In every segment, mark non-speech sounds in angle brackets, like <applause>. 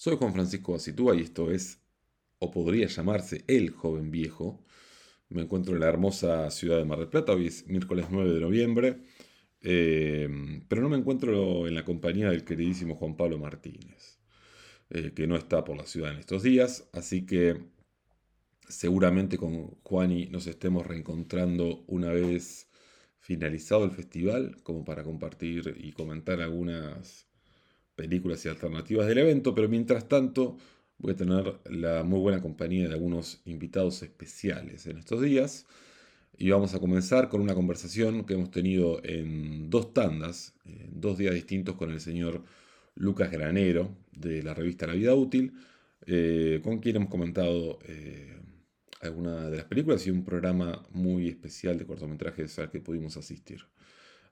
Soy Juan Francisco Acitúa y esto es, o podría llamarse, El Joven Viejo. Me encuentro en la hermosa ciudad de Mar del Plata, hoy es miércoles 9 de noviembre, eh, pero no me encuentro en la compañía del queridísimo Juan Pablo Martínez, eh, que no está por la ciudad en estos días, así que seguramente con Juani nos estemos reencontrando una vez finalizado el festival, como para compartir y comentar algunas películas y alternativas del evento, pero mientras tanto voy a tener la muy buena compañía de algunos invitados especiales en estos días. Y vamos a comenzar con una conversación que hemos tenido en dos tandas, dos días distintos con el señor Lucas Granero de la revista La Vida Útil, eh, con quien hemos comentado eh, algunas de las películas y un programa muy especial de cortometrajes al que pudimos asistir.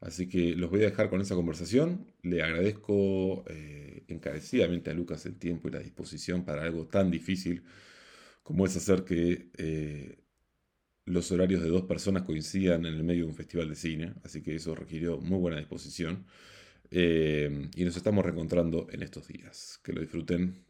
Así que los voy a dejar con esa conversación. Le agradezco eh, encarecidamente a Lucas el tiempo y la disposición para algo tan difícil como es hacer que eh, los horarios de dos personas coincidan en el medio de un festival de cine. Así que eso requirió muy buena disposición. Eh, y nos estamos reencontrando en estos días. Que lo disfruten.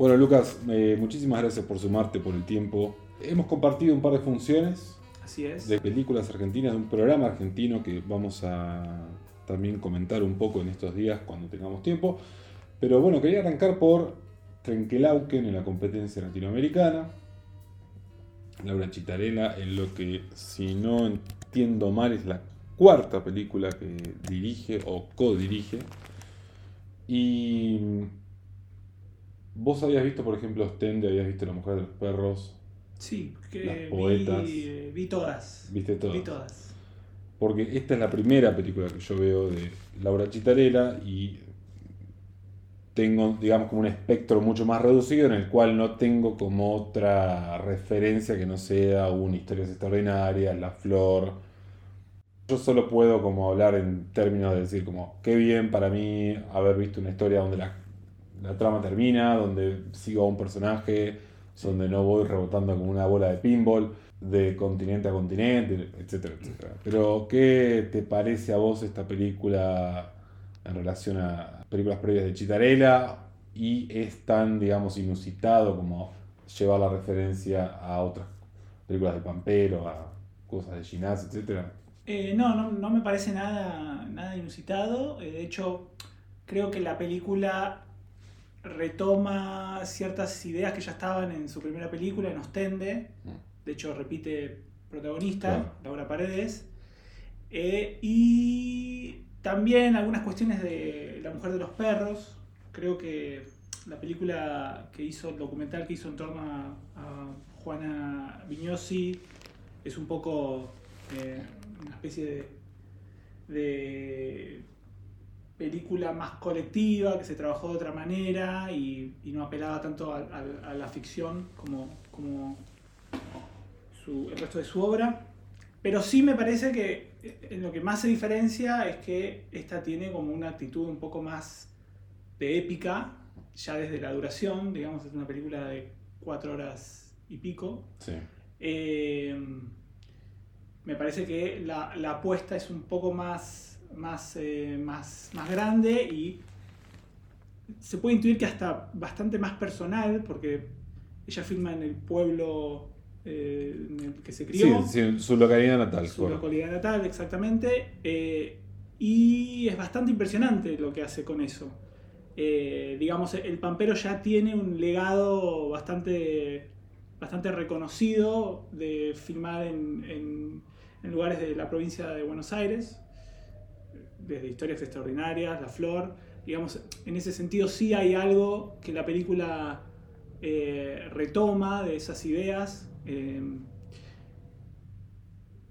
Bueno, Lucas, eh, muchísimas gracias por sumarte, por el tiempo. Hemos compartido un par de funciones. Así es. De películas argentinas, de un programa argentino que vamos a también comentar un poco en estos días cuando tengamos tiempo. Pero bueno, quería arrancar por Trenkelauken en la competencia latinoamericana. Laura Chitarela en lo que, si no entiendo mal, es la cuarta película que dirige o co-dirige. Y Vos habías visto, por ejemplo, Stende, habías visto La Mujer de los Perros. Sí, que Las poetas. Vi, eh, vi todas. ¿Viste todas? Vi todas. Porque esta es la primera película que yo veo de Laura Chitarela y tengo, digamos, como un espectro mucho más reducido en el cual no tengo como otra referencia que no sea una historias extraordinarias, La Flor. Yo solo puedo como hablar en términos de decir como qué bien para mí haber visto una historia donde la la trama termina, donde sigo a un personaje, donde no voy rebotando como una bola de pinball, de continente a continente, etcétera, etcétera. Pero, ¿qué te parece a vos esta película en relación a películas previas de Chitarella? Y es tan, digamos, inusitado como llevar la referencia a otras películas de Pampero, a cosas de Ginás, etcétera. Eh, no, no, no me parece nada, nada inusitado. Eh, de hecho, creo que la película retoma ciertas ideas que ya estaban en su primera película, en Ostende. Mm. De hecho, repite protagonista, Laura Paredes. Eh, y también algunas cuestiones de La mujer de los perros. Creo que la película que hizo, el documental que hizo en torno a, Juana Vignosi, es un poco eh, una especie de película más colectiva, que se trabajó de otra manera y, no apelaba tanto a, la ficción como, como el resto de su obra. Pero sí me parece que eh, en lo que más se diferencia es que esta tiene como una actitud un poco más de épica, ya desde la duración, digamos, es una película de cuatro horas y pico. Eh, me parece que la, la apuesta es un poco más más, eh, más, más grande y se puede intuir que hasta bastante más personal, porque ella filma en el pueblo eh, en el que se crió. Sí, su localidad natal. Su localidad natal, exactamente. Eh, y es bastante impresionante lo que hace con eso. digamos, el Pampero ya tiene un legado bastante, bastante reconocido de filmar en, en lugares de la provincia de Buenos Aires desde historias extraordinarias, La Flor, digamos, en ese sentido sí hay algo que la película eh, retoma de esas ideas. Eh,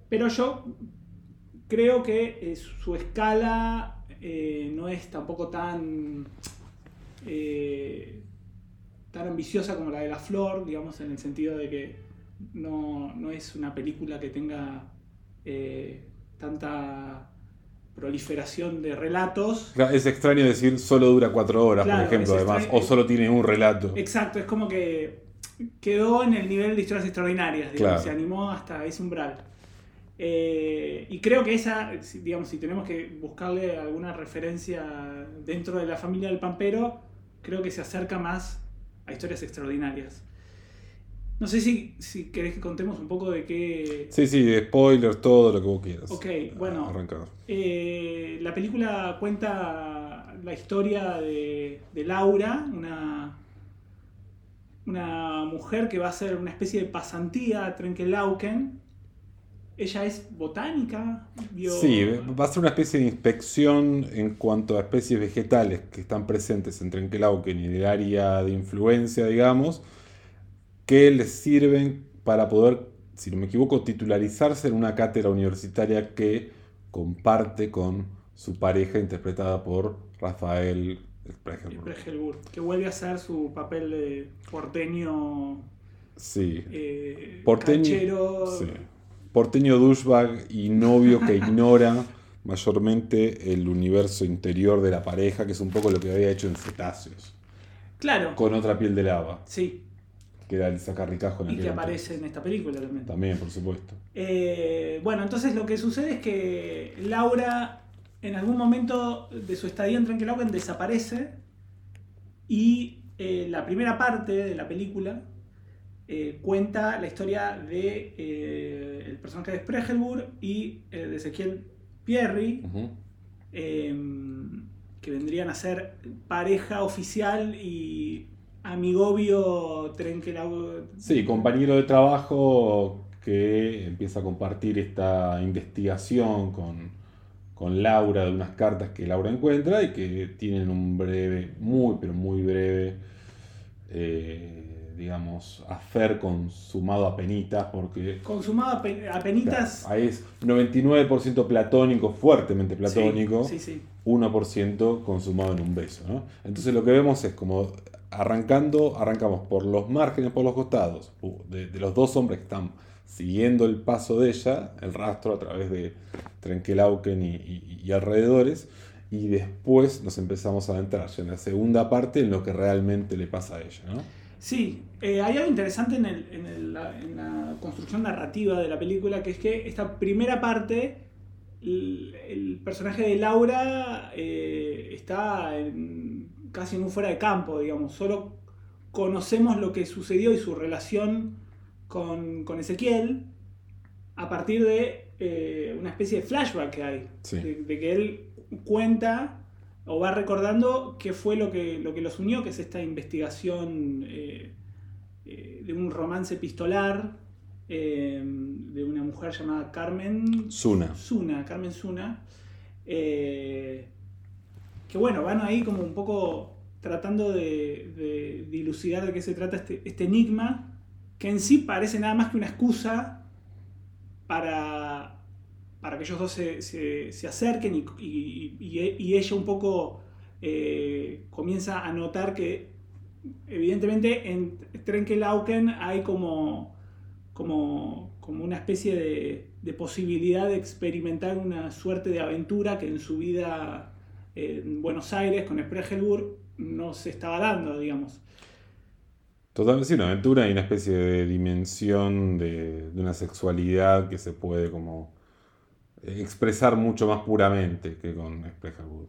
pero yo creo que eh, su escala no es tampoco tan, tan ambiciosa como la de La Flor, digamos, en el sentido de que no, no es una película que tenga tanta proliferación de relatos. Es extraño decir solo dura cuatro horas, por ejemplo, además, o solo tiene un relato. Exacto, es como que quedó en el nivel de historias extraordinarias, digamos, se animó hasta ese umbral. Eh, y creo que esa, digamos, si tenemos que buscarle alguna referencia dentro de la familia del Pampero, creo que se acerca más a historias extraordinarias. No sé si, si querés que contemos un poco de qué... Sí, sí, de spoilers, todo lo que vos quieras. Ok, bueno. Eh, la película cuenta la historia de, de Laura, una, una mujer que va a hacer una especie de pasantía a Trenkelauken ella es botánica. Sí, va a ser una especie de inspección en cuanto a especies vegetales que están presentes en Trenkelauken y el área de influencia, digamos, que les sirven para poder, si no me equivoco, titularizarse en una cátedra universitaria que comparte con su pareja interpretada por Rafael Spregelburg. Que vuelve a hacer su papel de porteño. Sí. Eh, porteño. Sí porteño douchebag y novio que ignora mayormente el universo interior de la pareja, que es un poco lo que había hecho en Cetáceos. Claro. Con otra piel de lava. Sí. Que era el sacarricajo en Y que aparece en esta película también. También, por supuesto. Eh, bueno, entonces lo que sucede es que Laura, en algún momento de su estadía en Tranquilauken, desaparece. Y eh, la primera parte de la película eh, cuenta la historia de el personaje de Spregelburg y de Ezequiel Pierri, em, que vendrían a ser pareja oficial y amigobio Trenkelau. Sí, compañero de trabajo que empieza a compartir esta investigación con, con Laura de unas cartas que Laura encuentra y que tienen un breve, muy pero muy breve digamos, afer consumado a penitas, porque... Consumado a, penitas... ahí es 99% platónico, fuertemente platónico, sí, sí, 1% consumado en un beso, ¿no? Entonces lo que vemos es como arrancando, arrancamos por los márgenes, por los costados, de, los dos hombres que están siguiendo el paso de ella, el rastro a través de Trenkelauken y, alrededores, y después nos empezamos a adentrar en la segunda parte en lo que realmente le pasa a ella, ¿no? Sí, eh, hay algo interesante en, la, construcción narrativa de la película, que es que esta primera parte, el, personaje de Laura eh, está casi en un fuera de campo, digamos, solo conocemos lo que sucedió y su relación con, Ezequiel a partir de eh, una especie de flashback que hay, de que él cuenta o va recordando qué fue lo que, lo que los unió, que es esta investigación eh, eh, de un romance epistolar de una mujer llamada Carmen Zuna. Zuna, Carmen Zuna. Que bueno, van ahí como un poco tratando de, dilucidar de qué se trata este, este, enigma, que en sí parece nada más que una excusa para para que ellos dos se, acerquen y, ella un poco eh, comienza a notar que evidentemente en Trenkelauken hay como, como, como una especie de, posibilidad de experimentar una suerte de aventura que en su vida en Buenos Aires con Spregelburg no se estaba dando, digamos. Totalmente, sí, una aventura y una especie de dimensión de, una sexualidad que se puede como expresar mucho más puramente que con Sprecherwood.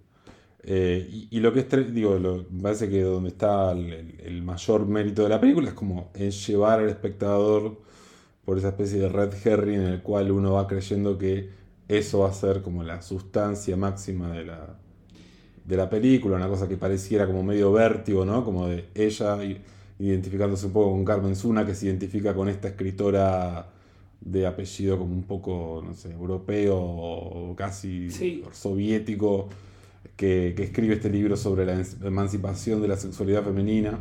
Eh, y, lo que es, digo, me parece que donde está el, mayor mérito de la película es como en llevar al espectador por esa especie de red herring en el cual uno va creyendo que eso va a ser como la sustancia máxima de la, de la película, una cosa que pareciera como medio vértigo, ¿no? Como de ella identificándose un poco con Carmen Zuna, que se identifica con esta escritora de apellido como un poco, no sé, europeo o casi soviético, que, escribe este libro sobre la emancipación de la sexualidad femenina.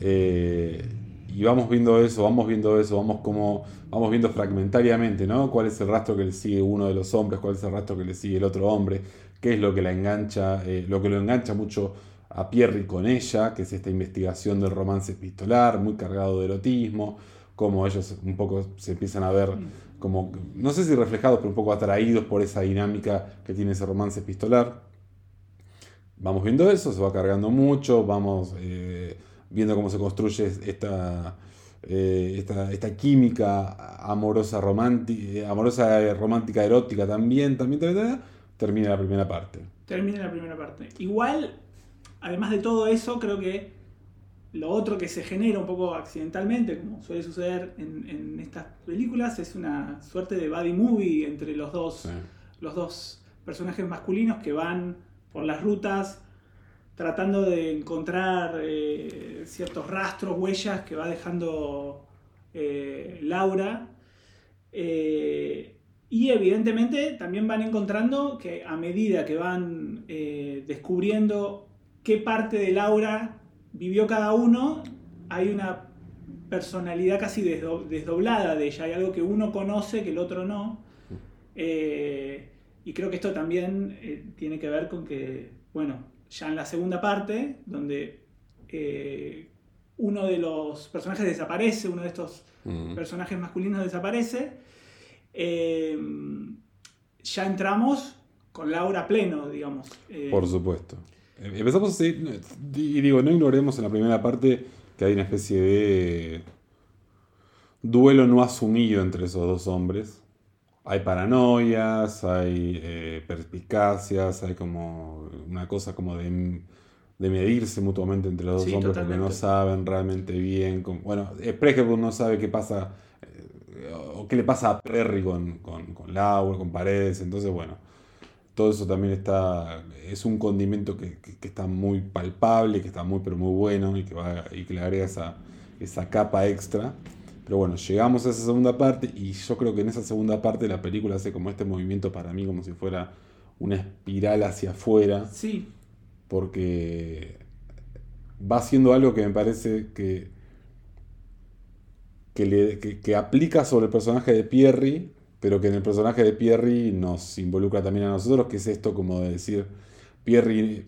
Eh, y vamos viendo eso, vamos viendo eso, vamos como vamos viendo fragmentariamente, ¿no? Cuál es el rastro que le sigue uno de los hombres, cuál es el rastro que le sigue el otro hombre, qué es lo que la engancha, eh, lo que lo engancha mucho a Pierre con ella, que es esta investigación del romance epistolar, muy cargado de erotismo cómo ellos un poco se empiezan a ver como, no sé si reflejados, pero un poco atraídos por esa dinámica que tiene ese romance epistolar. Vamos viendo eso, se va cargando mucho, vamos eh, viendo cómo se construye esta, eh, esta, esta, química amorosa, romántica, amorosa, romántica, erótica también, también, termina la primera parte. Termina la primera parte. Igual, además de todo eso, creo que lo otro que se genera un poco accidentalmente, como suele suceder en, estas películas, es una suerte de buddy movie entre los dos, los dos personajes masculinos que van por las rutas tratando de encontrar eh, ciertos rastros, huellas que va dejando eh, Laura. Eh, y evidentemente también van encontrando que a medida que van descubriendo qué parte de Laura vivió cada uno, hay una personalidad casi desdoblada de ella, hay algo que uno conoce que el otro no. y creo que esto también tiene que ver con que, bueno, ya en la segunda parte, donde eh, uno de los personajes desaparece, uno de estos personajes masculinos desaparece, eh, ya entramos con Laura pleno, digamos. Eh, Por supuesto. Empezamos así, y digo, no ignoremos en la primera parte que hay una especie de duelo no asumido entre esos dos hombres hay paranoias, hay eh, perspicacias, hay como una cosa como de, medirse mutuamente entre los dos hombres porque no saben realmente bien. bueno, Spregelburg no sabe qué pasa eh, o qué le pasa a Perry con, con, con Laura, con Paredes, entonces bueno, todo eso también está, es un condimento que, está muy palpable, que está muy pero muy bueno y que, va, y que le agrega esa, esa capa extra. Pero bueno, llegamos a esa segunda parte y yo creo que en esa segunda parte la película hace como este movimiento para mí como si fuera una espiral hacia afuera. Sí. Porque va haciendo algo que me parece que, que, aplica sobre el personaje de Pierry, pero que en el personaje de Pierry nos involucra también a nosotros, que es esto como de decir, Pierry,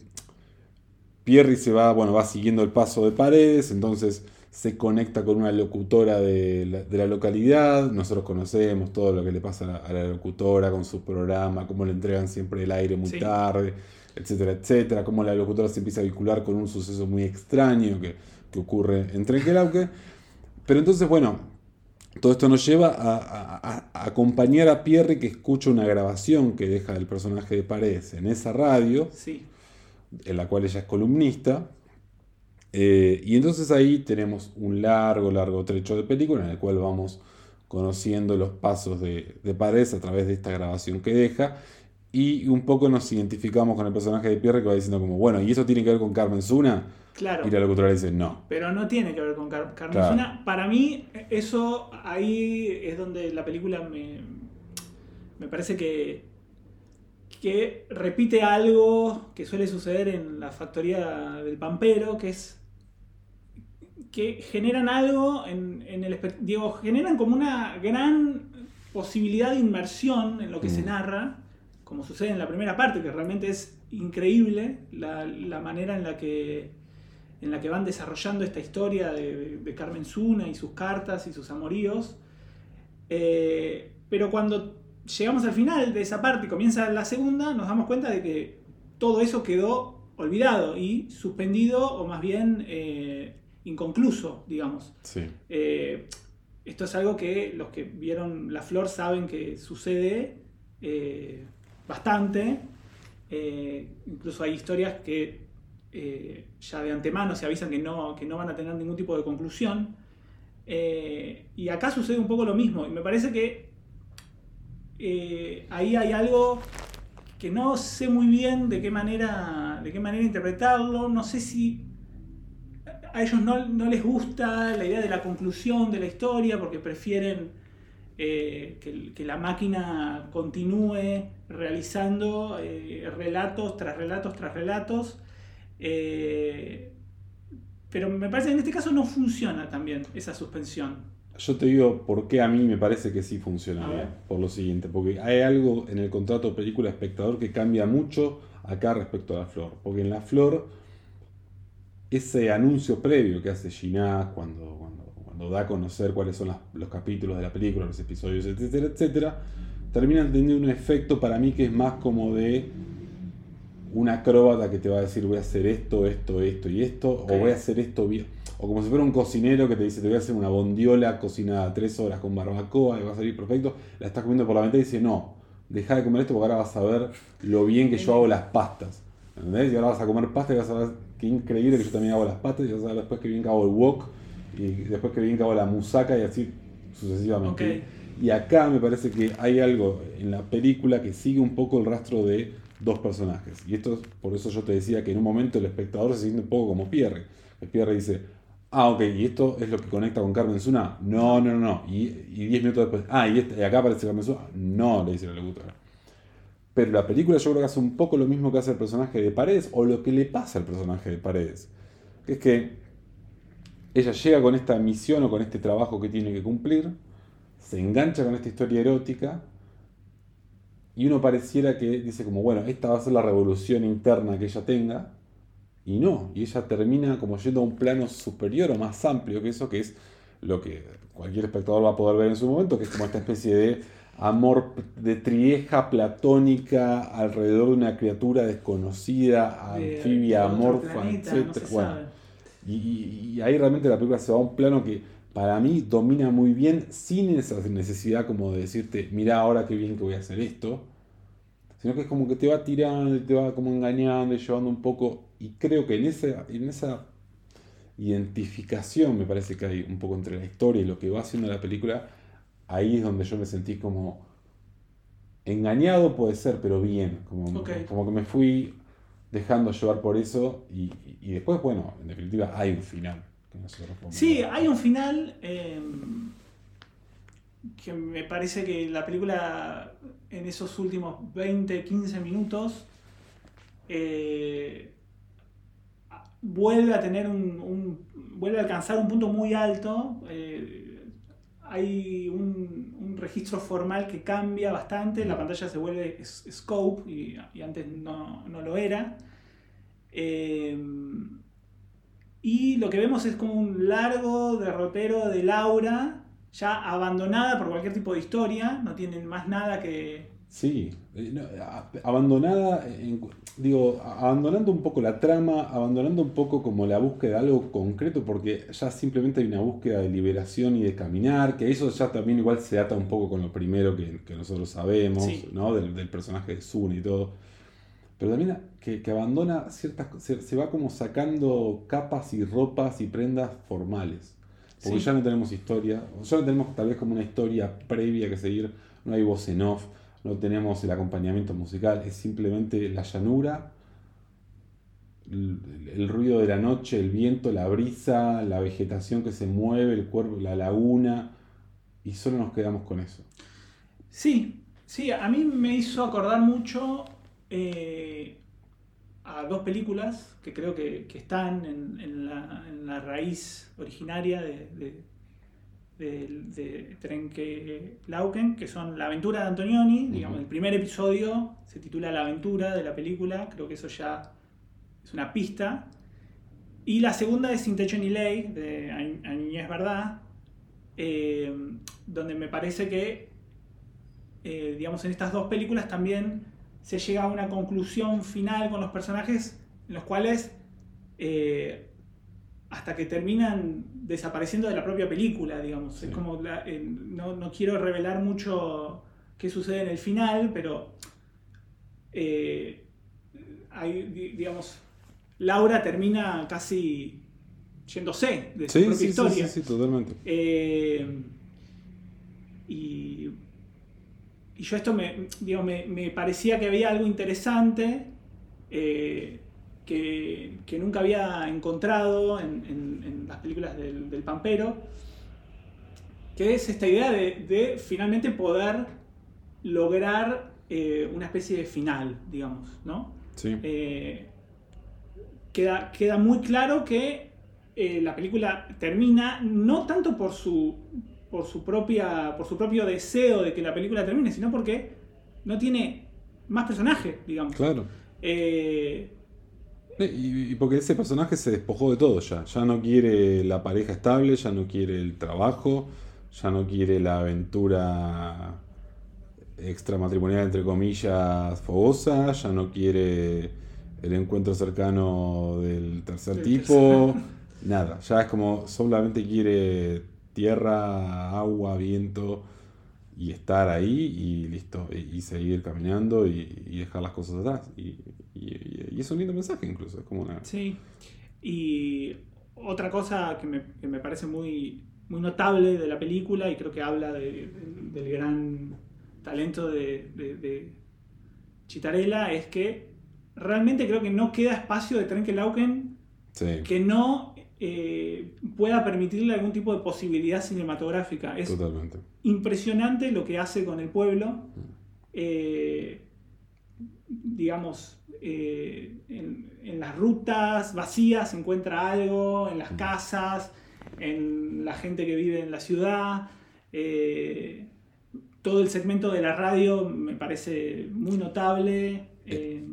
Pierry se va, bueno, va siguiendo el paso de Paredes, entonces se conecta con una locutora de la, localidad, nosotros conocemos todo lo que le pasa a la, locutora con su programa, cómo le entregan siempre el aire muy tarde, etcétera, etcétera, cómo la locutora se empieza a vincular con un suceso muy extraño que, ocurre en Trenquelauque. Pero entonces, bueno, todo esto nos lleva a, acompañar a Pierre que escucha una grabación que deja el personaje de Paredes en esa radio, en la cual ella es columnista, eh, y entonces ahí tenemos un largo, largo trecho de película en el cual vamos conociendo los pasos de, de Paredes a través de esta grabación que deja. Y un poco nos identificamos con el personaje de Pierre que va diciendo como, bueno, ¿y eso tiene que ver con Carmen Zuna? Claro. Y la locutora dice, no. Pero no tiene que ver con Carmen Zuna. Para mí, eso ahí es donde la película me, me parece que, que repite algo que suele suceder en la factoría del Pampero, que es que generan algo en, el digo, generan como una gran posibilidad de inmersión en lo que se mm. narra, como sucede en la primera parte, que realmente es increíble la, manera en la que en la que van desarrollando esta historia de, Carmen Zuna y sus cartas y sus amoríos. Eh, pero cuando llegamos al final de esa parte y comienza la segunda, nos damos cuenta de que todo eso quedó olvidado y suspendido, o más bien eh, inconcluso, digamos. Eh, esto es algo que los que vieron La Flor saben que sucede eh, bastante. Eh, incluso hay historias que ya de antemano se avisan que no, que no van a tener ningún tipo de conclusión. y acá sucede un poco lo mismo. Y me parece que ahí hay algo que no sé muy bien de qué manera, de qué manera interpretarlo. No sé si a ellos no, les gusta la idea de la conclusión de la historia porque prefieren eh, que, la máquina continúe realizando eh, relatos tras relatos tras relatos. Eh, pero me parece que en este caso no funciona también esa suspensión. Yo te digo por qué a mí me parece que sí funciona. Por lo siguiente, porque hay algo en el contrato película-espectador que cambia mucho acá respecto a la flor. Porque en la flor ese anuncio previo que hace Gina cuando, cuando, da a conocer cuáles son los capítulos de la película, los episodios, etcétera, etcétera, terminan teniendo un efecto para mí que es más como de una acróbata que te va a decir voy a hacer esto, esto, esto y esto, o voy a hacer esto bien. O como si fuera un cocinero que te dice, te voy a hacer una bondiola cocinada tres horas con barbacoa y va a salir perfecto. La estás comiendo por la ventana y dice, no, deja de comer esto porque ahora vas a ver lo bien que yo hago las pastas. ¿Entendés? Y ahora vas a comer pasta y vas a ver qué increíble que yo también hago las pastas y vas a ver después que bien hago el wok y después que bien hago la musaca y así sucesivamente. Y acá me parece que hay algo en la película que sigue un poco el rastro de dos personajes. Y esto por eso yo te decía que en un momento el espectador se siente un poco como Pierre. El Pierre dice, ah, ok, y esto es lo que conecta con Carmen Zuna. No, no, no, no. Y, diez minutos después, ah, y, este, acá aparece Carmen Zuna. No, le dice la locutora. Pero la película yo creo que hace un poco lo mismo que hace el personaje de Paredes, o lo que le pasa al personaje de Paredes. Que es que ella llega con esta misión o con este trabajo que tiene que cumplir, se engancha con esta historia erótica, y uno pareciera que dice como, bueno, esta va a ser la revolución interna que ella tenga, y no, y ella termina como yendo a un plano superior o más amplio que eso, que es lo que cualquier espectador va a poder ver en su momento, que es como esta especie de amor de trieja platónica alrededor de una criatura desconocida, anfibia, amorfa, etc. bueno, y, ahí realmente la película se va a un plano que para mí domina muy bien sin esa necesidad como de decirte, mira ahora qué bien que voy a hacer esto, sino que es como que te va tirando y te va como engañando y llevando un poco, y creo que en esa, en esa identificación me parece que hay un poco entre la historia y lo que va haciendo la película, ahí es donde yo me sentí como engañado puede ser, pero bien, como, como que me fui dejando llevar por eso y, después, bueno, en definitiva hay un final. sí, hay un final em, que me parece que la película en esos últimos 20, 15 minutos eh, vuelve a tener un, vuelve a alcanzar un punto muy alto. Eh, hay un, registro formal que cambia bastante, la pantalla se vuelve scope y, antes no, lo era. Eh, y lo que vemos es como un largo derrotero de Laura, ya abandonada por cualquier tipo de historia, no tienen más nada que, Sí, eh, abandonada, digo, abandonando un poco la trama, abandonando un poco como la búsqueda de algo concreto, porque ya simplemente hay una búsqueda de liberación y de caminar, que eso ya también igual se ata un poco con lo primero que, nosotros sabemos, ¿no? Del, personaje de Sun y todo. Pero también que, abandona ciertas, se, se, va como sacando capas y ropas y prendas formales. Porque ya no tenemos historia, ya no tenemos tal vez como una historia previa que seguir, no hay voz en off no tenemos el acompañamiento musical, es simplemente la llanura, el, ruido de la noche, el viento, la brisa, la vegetación que se mueve, el cuerpo, la laguna, y solo nos quedamos con eso. Sí, sí, a mí me hizo acordar mucho eh, a dos películas que creo que, están en, la, raíz originaria de, de Trenque Lauken, que son La aventura de Antonioni, digamos, el primer episodio se titula La aventura de la película, creo que eso ya es una pista. Y la segunda es Sin techo ni ley, de Añez Verdad, eh, donde me parece que, eh, digamos, en estas dos películas también se llega a una conclusión final con los personajes en los cuales eh, hasta que terminan desapareciendo de la propia película, digamos. Es como, no, quiero revelar mucho qué sucede en el final, pero eh, hay, digamos, Laura termina casi yéndose de su propia historia. Sí, sí, totalmente. Eh, y, y, yo esto me, digo, me, parecía que había algo interesante. Que, nunca había encontrado en, las películas del, Pampero, que es esta idea de, finalmente poder lograr eh, una especie de final, digamos, ¿no? Eh, queda, queda muy claro que eh, la película termina no tanto por su, por, su propia, por su propio deseo de que la película termine, sino porque no tiene más personajes, digamos. Claro. Y, porque ese personaje se despojó de todo ya. Ya no quiere la pareja estable, ya no quiere el trabajo, ya no quiere la aventura extramatrimonial, entre comillas, fogosa, ya no quiere el encuentro cercano del tercer tipo. nada. Ya es como solamente quiere tierra, agua, viento y estar ahí y listo. Y, seguir caminando y, dejar las cosas atrás. Y, es un lindo mensaje incluso. Es como una... Sí. Y otra cosa que me, que me parece muy, muy notable de la película y creo que habla del gran talento de, de, Chitarella es que realmente creo que no queda espacio de Trenkelauken que no eh, pueda permitirle algún tipo de posibilidad cinematográfica. Es impresionante lo que hace con el pueblo. Mm. Eh, digamos, eh, en, las rutas vacías se encuentra algo, en las mm. casas, en la gente que vive en la ciudad. Eh, todo el segmento de la radio me parece muy notable. Eh,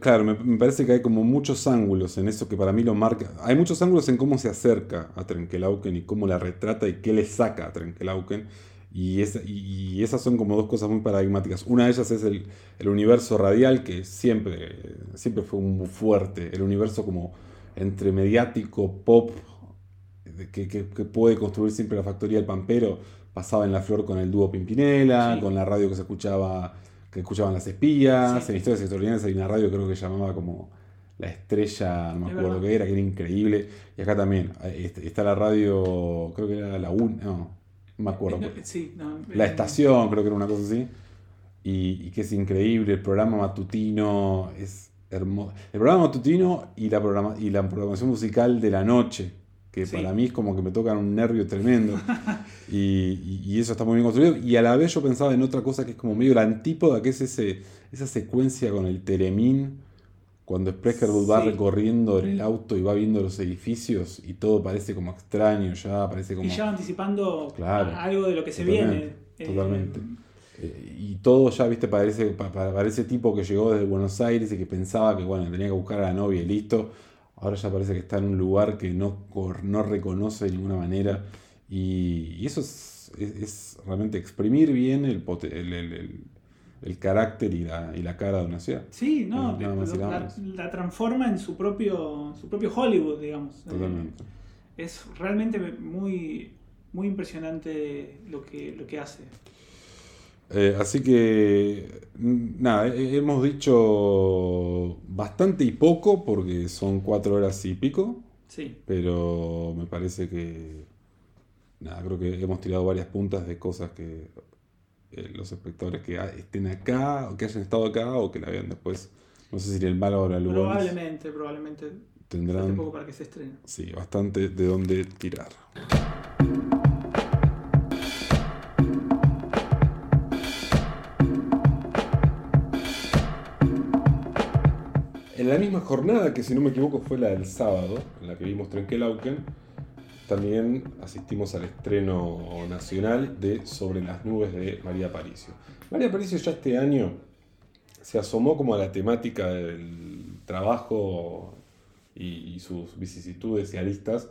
claro, me, parece que hay como muchos ángulos en eso que para mí lo marca. Hay muchos ángulos en cómo se acerca a Trenkelauken y cómo la retrata y qué le saca a Trenkelauken. Y, y, esas son como dos cosas muy paradigmáticas. Una de ellas es el, universo radial, que siempre, siempre fue muy fuerte. El universo como entre mediático, pop, que, puede construir siempre la factoría del Pampero, pasaba en La Flor con el dúo Pimpinela, con la radio que se escuchaba, que escuchaban las espías. En historias extraordinarias hay una radio creo que llamaba como La Estrella, no me acuerdo qué era, que era increíble. Y acá también este, está la radio, creo que era la 1, no, me acuerdo. la estación, creo que era una cosa así. Y, que es increíble, el programa matutino es hermoso. El programa matutino y la, programa, y la programación musical de la noche, que para mí es como que me tocan un nervio tremendo. <laughs> y, eso está muy bien construido. Y a la vez yo pensaba en otra cosa que es como medio la antípoda, que es ese, esa secuencia con el Teremín cuando Sprecher va recorriendo en el auto y va viendo los edificios y todo parece como extraño ya, parece como... Y ya anticipando algo de lo que se viene. Eh, totalmente. Eh, y todo ya, viste, parece para, ese tipo que llegó desde Buenos Aires y que pensaba que, bueno, tenía que buscar a la novia y listo. Ahora ya parece que está en un lugar que no, no reconoce de ninguna manera. Y, eso es, es, realmente exprimir bien el, el el carácter y la, y la cara de una ciudad. Sí, no, la, transforma en su propio, su propio Hollywood, digamos. Totalmente. Eh, es realmente muy, muy impresionante lo que, lo que hace. Eh, así que, nada, hemos dicho bastante y poco porque son cuatro horas y pico. Sí. Pero me parece que, nada, creo que hemos tirado varias puntas de cosas que eh, los espectadores que estén acá, o que hayan estado acá, o que la vean después. No sé si el malo o la luz. Probablemente, probablemente. Tendrán. Un poco para que se estrene. Sí, bastante de dónde tirar. En la misma jornada, que si no me equivoco fue la del sábado, en la que vimos Trenkelauken, también asistimos al estreno nacional de Sobre las nubes de María Paricio. María Paricio ya este año se asomó como a la temática del trabajo y, sus vicisitudes y aristas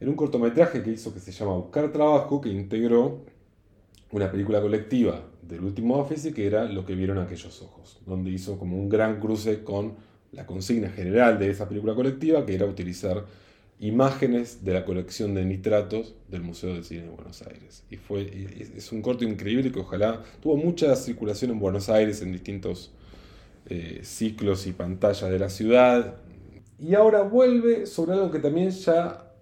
en un cortometraje que hizo que se llama Buscar Trabajo, que integró una película colectiva del último Office que era Lo que vieron aquellos ojos, donde hizo como un gran cruce con la consigna general de esa película colectiva, que era utilizar imágenes de la colección de nitratos del Museo del Cine de Buenos Aires. Y fue, es un corto increíble que ojalá tuvo mucha circulación en Buenos Aires en distintos eh, ciclos y pantallas de la ciudad. Y ahora vuelve sobre algo que también ya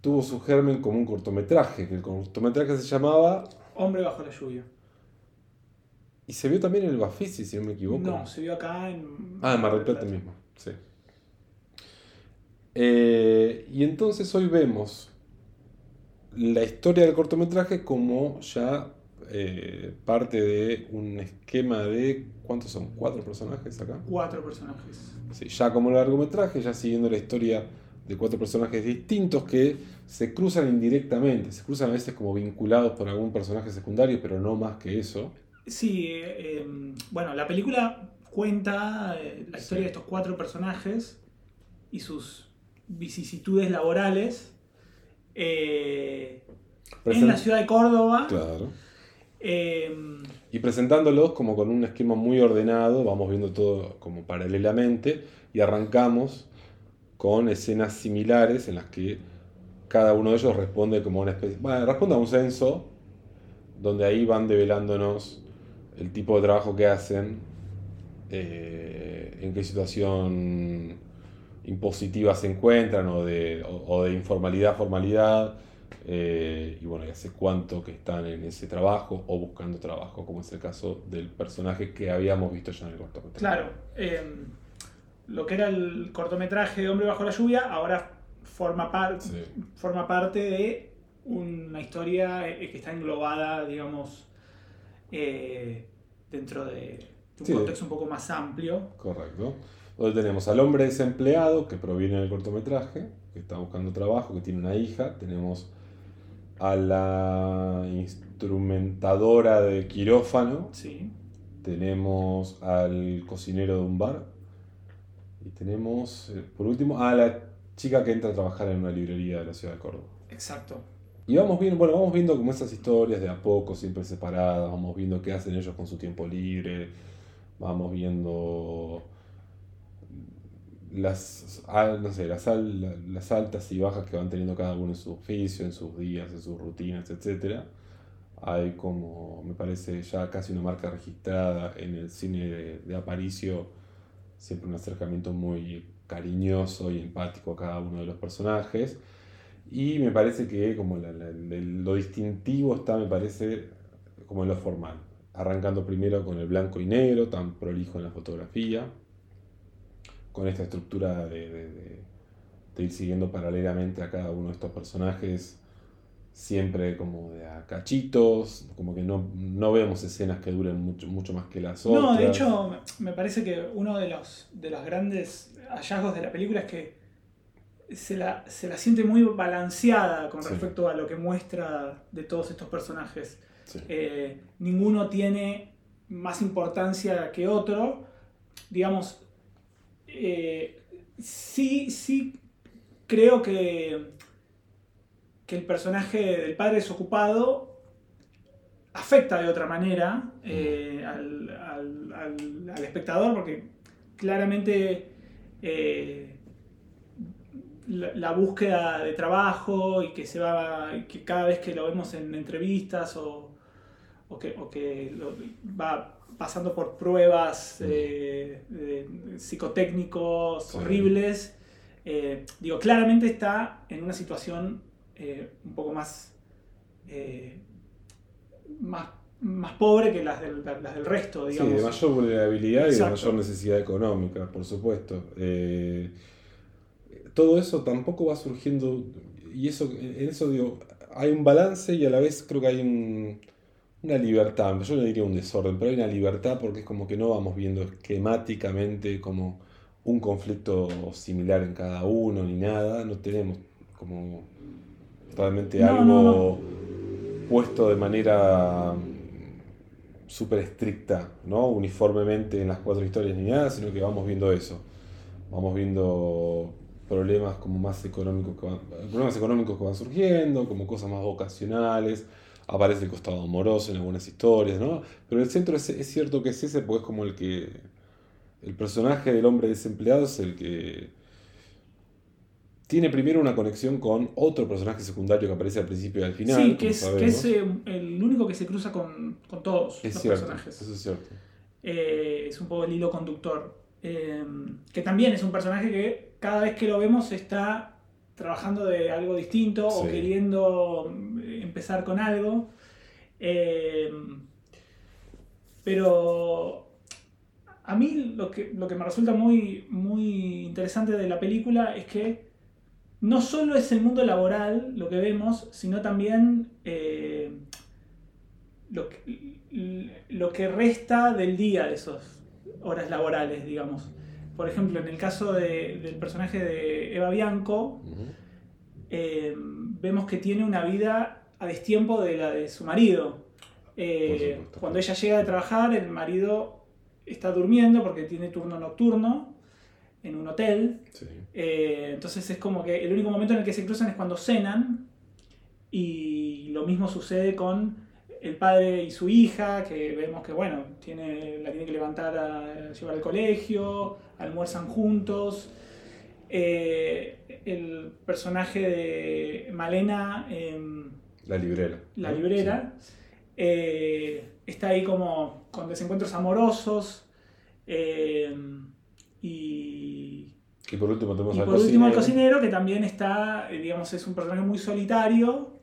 tuvo su germen como un cortometraje, que el cortometraje se llamaba Hombre bajo la lluvia. Y se vio también en el Bafisi, si no me equivoco. No, se vio acá en... Ah, en Mar del Plata mismo, sí. Eh, y entonces hoy vemos la historia del cortometraje como ya eh, parte de un esquema de. ¿Cuántos son? ¿Cuatro personajes acá? Cuatro personajes. Sí, ya como largometraje, ya siguiendo la historia de cuatro personajes distintos que se cruzan indirectamente, se cruzan a veces como vinculados por algún personaje secundario, pero no más que eso. Sí, eh, bueno, la película cuenta la historia de estos cuatro personajes y sus vicisitudes laborales eh, en la ciudad de Córdoba. Claro. Eh, y presentándolos como con un esquema muy ordenado, vamos viendo todo como paralelamente y arrancamos con escenas similares en las que cada uno de ellos responde como una especie, bueno, responde a un censo, donde ahí van develándonos el tipo de trabajo que hacen, eh, en qué situación impositiva se encuentran o de, o, de informalidad, formalidad, eh, y bueno, y hace cuánto que están en ese trabajo o buscando trabajo, como es el caso del personaje que habíamos visto ya en el cortometraje. Claro, em, lo que era el cortometraje de Hombre bajo la lluvia, ahora forma, forma parte de una historia eh, que está englobada, digamos, eh, dentro de, un contexto un poco más amplio. Correcto. Donde tenemos al hombre desempleado que proviene del cortometraje, que está buscando trabajo, que tiene una hija. Tenemos a la instrumentadora de quirófano. Sí. Tenemos al cocinero de un bar. Y tenemos, eh, por último, a la chica que entra a trabajar en una librería de la ciudad de Córdoba. Exacto. Y vamos viendo, bueno, vamos viendo como esas historias de a poco, siempre separadas, vamos viendo qué hacen ellos con su tiempo libre, vamos viendo las, no sé, las, altas y bajas que van teniendo cada uno en su oficio, en sus días, en sus rutinas, etc. Hay como, me parece, ya casi una marca registrada en el cine de Aparicio, siempre un acercamiento muy cariñoso y empático a cada uno de los personajes. Y me parece que como lo distintivo está, me parece, como en lo formal. Arrancando primero con el blanco y negro, tan prolijo en la fotografía, con esta estructura de, ir siguiendo paralelamente a cada uno de estos personajes, siempre como de a cachitos, como que no, no vemos escenas que duren mucho, mucho más que las otras. No, de hecho, me parece que uno de los, de los grandes hallazgos de la película es que se la, siente muy balanceada con respecto a lo que muestra de todos estos personajes. Eh, ninguno tiene más importancia que otro. Digamos, eh, sí, sí creo que, que el personaje del padre desocupado afecta de otra manera eh, al, al, espectador porque claramente la, búsqueda de trabajo y que se va que cada vez que lo vemos en entrevistas o, que, va pasando por pruebas eh, psicotécnicos horribles eh, digo claramente está en una situación eh, un poco más más más pobre que las del, las del resto, digamos. Sí, de mayor vulnerabilidad y de mayor necesidad económica, por supuesto todo eso tampoco va surgiendo, y eso, en eso digo, hay un balance y a la vez creo que hay una libertad, yo no diría un desorden, pero hay una libertad porque es como que no vamos viendo esquemáticamente como un conflicto similar en cada uno ni nada, no tenemos como realmente algo puesto de manera súper estricta, ¿no? uniformemente en las cuatro historias ni nada, sino que vamos viendo eso. Vamos viendo problemas como más económicos que van, problemas económicos que van surgiendo, como cosas más vocacionales, aparece el costado amoroso en algunas historias, ¿no? Pero el centro es, cierto que es ese porque es como el que el personaje del hombre desempleado es el que tiene primero una conexión con otro personaje secundario que aparece al principio y al final. Sí, que es, eh, el único que se cruza con, todos los personajes. Eso es cierto. Eh, es un poco el hilo conductor. Eh, que también es un personaje que cada vez que lo vemos está trabajando de algo distinto o queriendo eh, empezar con algo. Eh, pero a mí lo que, lo que me resulta muy, muy interesante de la película es que no solo es el mundo laboral lo que vemos, sino también lo, que, lo que resta del día de esas horas laborales, digamos por ejemplo, en el caso del personaje de Eva Bianco, eh, vemos que tiene una vida a destiempo de la de su marido. Eh, cuando ella llega de trabajar, el marido está durmiendo porque tiene turno nocturno en un hotel. Eh, entonces es como que el único momento en el que se cruzan es cuando cenan. Y lo mismo sucede con el padre y su hija, que vemos que, bueno, tiene, la tiene que levantar a llevar al colegio, almuerzan juntos. Eh, el personaje de Malena, La librera. la librera, eh, está ahí como con desencuentros amorosos. em, y. Y por último tenemos y al por último el cocinero. que también está, eh, digamos, es un personaje muy solitario.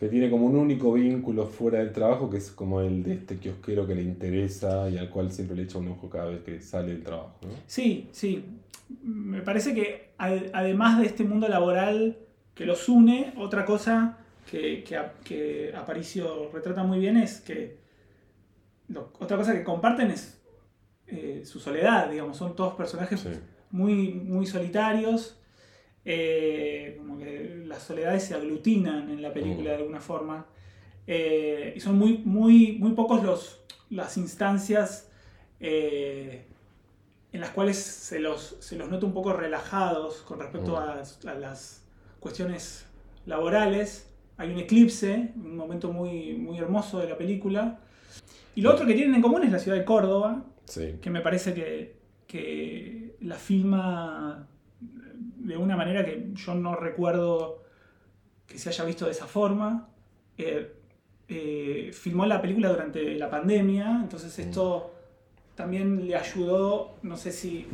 Que tiene como un único vínculo fuera del trabajo, que es como el de este kiosquero que le interesa y al cual siempre le echa un ojo cada vez que sale del trabajo. ¿no? sí, sí. Me parece que ad- además de este mundo laboral que los une, otra cosa que, que, Aparicio retrata muy bien es que lo- otra cosa que comparten es eh, su soledad, digamos, son todos personajes Sí. muy, muy solitarios. Eh, como que las soledades se aglutinan en la película Mm. de alguna forma. eh, y son muy, muy, muy pocos los, las instancias eh, en las cuales se los, se los nota un poco relajados con respecto Mm. a, a las cuestiones laborales. Hay un eclipse, un momento muy, muy hermoso de la película. Y lo otro que tienen en común es la ciudad de Córdoba, Sí. que me parece que, que la filma de una manera que yo no recuerdo que se haya visto de esa forma. Eh, eh, filmó la película durante la pandemia, entonces esto también le ayudó, no sé si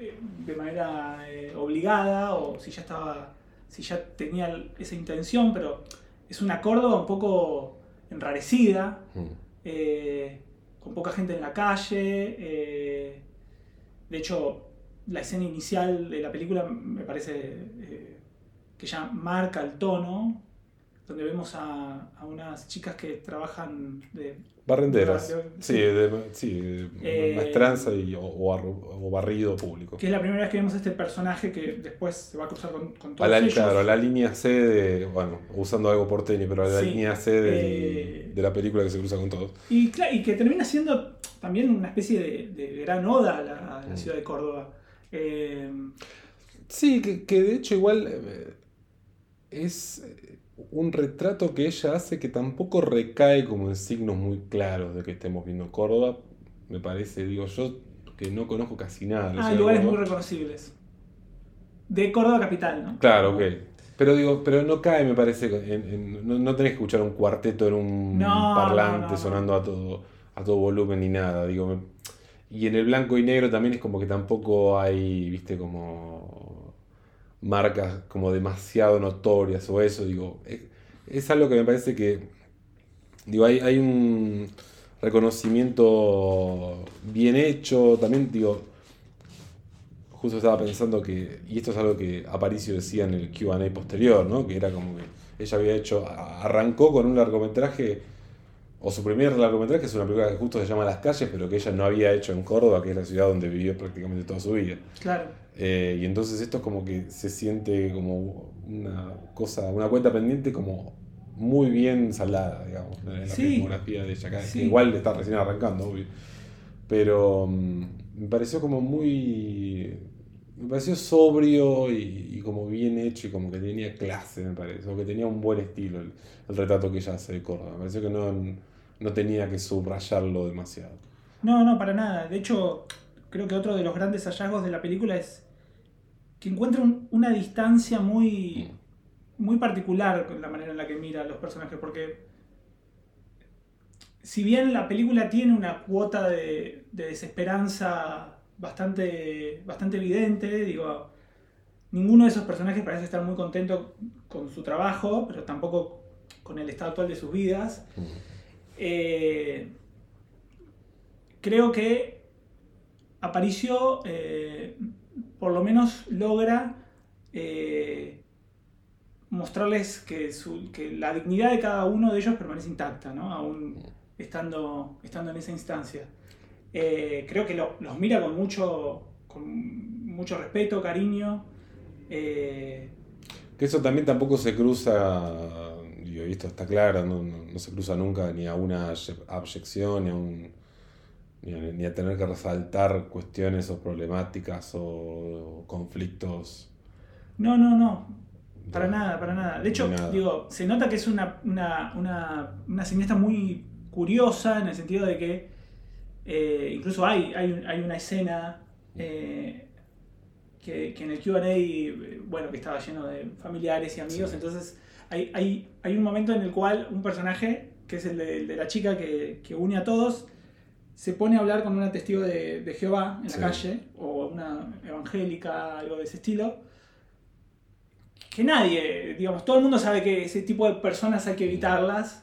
eh, de manera obligada o si ya estaba, si ya tenía esa intención, pero es una Córdoba un poco enrarecida, Mm. eh, con poca gente en la calle. eh, de hecho, la escena inicial de la película me parece eh, que ya marca el tono, donde vemos a, a unas chicas que trabajan de... Barrenderas. De- de- Sí, de, sí, Eh, maestranza y, o, barrido público. que es la primera vez que vemos a este personaje que después se va a cruzar con, con A todos la, ellos. claro, a la línea C de, bueno, usando algo porteño, pero a la Sí, línea C eh, de la película que se cruza con todos. Y, y que termina siendo también una especie de, de gran oda a la, a la Mm. ciudad de Córdoba. Eh, Sí, que, que de hecho igual eh, es eh, un retrato que ella hace que tampoco recae como en signos muy claros de que estemos viendo Córdoba. Me parece, digo yo, que no conozco casi nada. Ah, lugares muy reconocibles. De Córdoba capital, ¿no? Claro, ok. Pero digo, pero no cae, me parece, en- en- no, no tenés que escuchar un cuarteto en un No, parlante no. sonando a todo, a todo volumen ni nada. Digo, me- y en el blanco y negro también es como que tampoco hay, viste, como marcas como demasiado notorias o eso. Digo, es, es algo que me parece que, digo, hay, hay un reconocimiento bien hecho. También, digo, justo estaba pensando que, y esto es algo que Aparicio decía en el QA posterior, ¿no? Que era como que ella había hecho, arrancó con un largometraje, o su primer largometraje es una película que justo se llama Las calles, pero que ella no había hecho en Córdoba, que es la ciudad donde vivió prácticamente toda su vida. Claro. Eh, y entonces esto es como que se siente como una cosa, una cuenta pendiente como muy bien saldada, digamos, en la Sí. filmografía de ella, que Sí. igual está recién arrancando, obvio. Pero mm, me pareció como muy. Me pareció sobrio y, y como bien hecho y como que tenía clase, me parece, o que tenía un buen estilo el, el retrato que ella hace de Córdoba. Me pareció que no, no tenía que subrayarlo demasiado. No, no, para nada. De hecho, creo que otro de los grandes hallazgos de la película es que encuentra un- una distancia muy, muy particular con la manera en la que mira a los personajes, porque si bien la película tiene una cuota de, de desesperanza bastante, bastante evidente, digo, ninguno de esos personajes parece estar muy contento con su trabajo, pero tampoco con el estado actual de sus vidas. Eh, creo que Aparicio eh, por lo menos logra eh, mostrarles que, su- que la dignidad de cada uno de ellos permanece intacta, ¿no? aún estando, estando en esa instancia. Eh, creo que lo- los mira con mucho, con mucho respeto, cariño. eh, Que eso también tampoco se cruza, digo, y esto está claro, no, no- no se cruza nunca ni a una abye- abyección, ni a, un, ni, a, ni a tener que resaltar cuestiones o problemáticas o, conflictos. no, no, no. Para nada, para nada. De hecho, nada. digo, se nota que es una, una, una, una cineasta muy curiosa en el sentido de que eh, incluso hay, hay, hay una escena eh, que, en el QA, eh, bueno, que estaba lleno de familiares y amigos, entonces hay, hay, hay, un momento en el cual un personaje, que es el de, la chica que, que, une a todos, se pone a hablar con una testigo de, de Jehová en la calle, o una evangélica, algo de ese estilo. Que nadie, digamos, todo el mundo sabe que ese tipo de personas hay que evitarlas,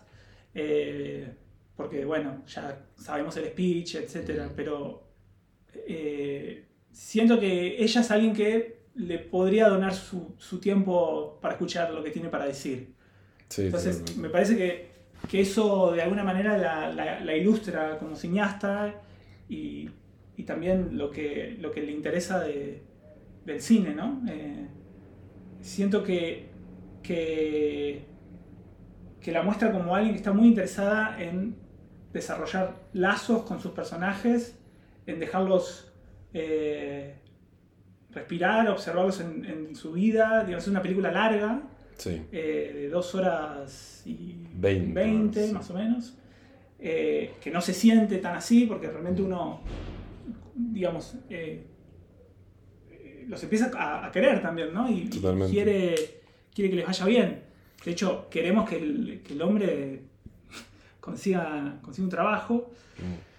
eh, porque bueno, ya sabemos el speech, etc. Pero eh, siento que ella es alguien que le podría donar su, tiempo para escuchar lo que tiene para decir. Entonces, me parece que, eso de alguna manera la, ilustra como cineasta y, también lo que, lo que le interesa del cine, ¿no? Eh, siento que, que, que la muestra como alguien que está muy interesada en desarrollar lazos con sus personajes, en dejarlos eh, respirar, observarlos en, su vida. Digamos, es una película larga, eh, de dos horas y veinte, más o menos, eh, que no se siente tan así, porque realmente uno, digamos, los empieza a, querer también, ¿no? Y, quiere, quiere que les vaya bien. De hecho, queremos que el, hombre consiga, consiga un trabajo. Mm.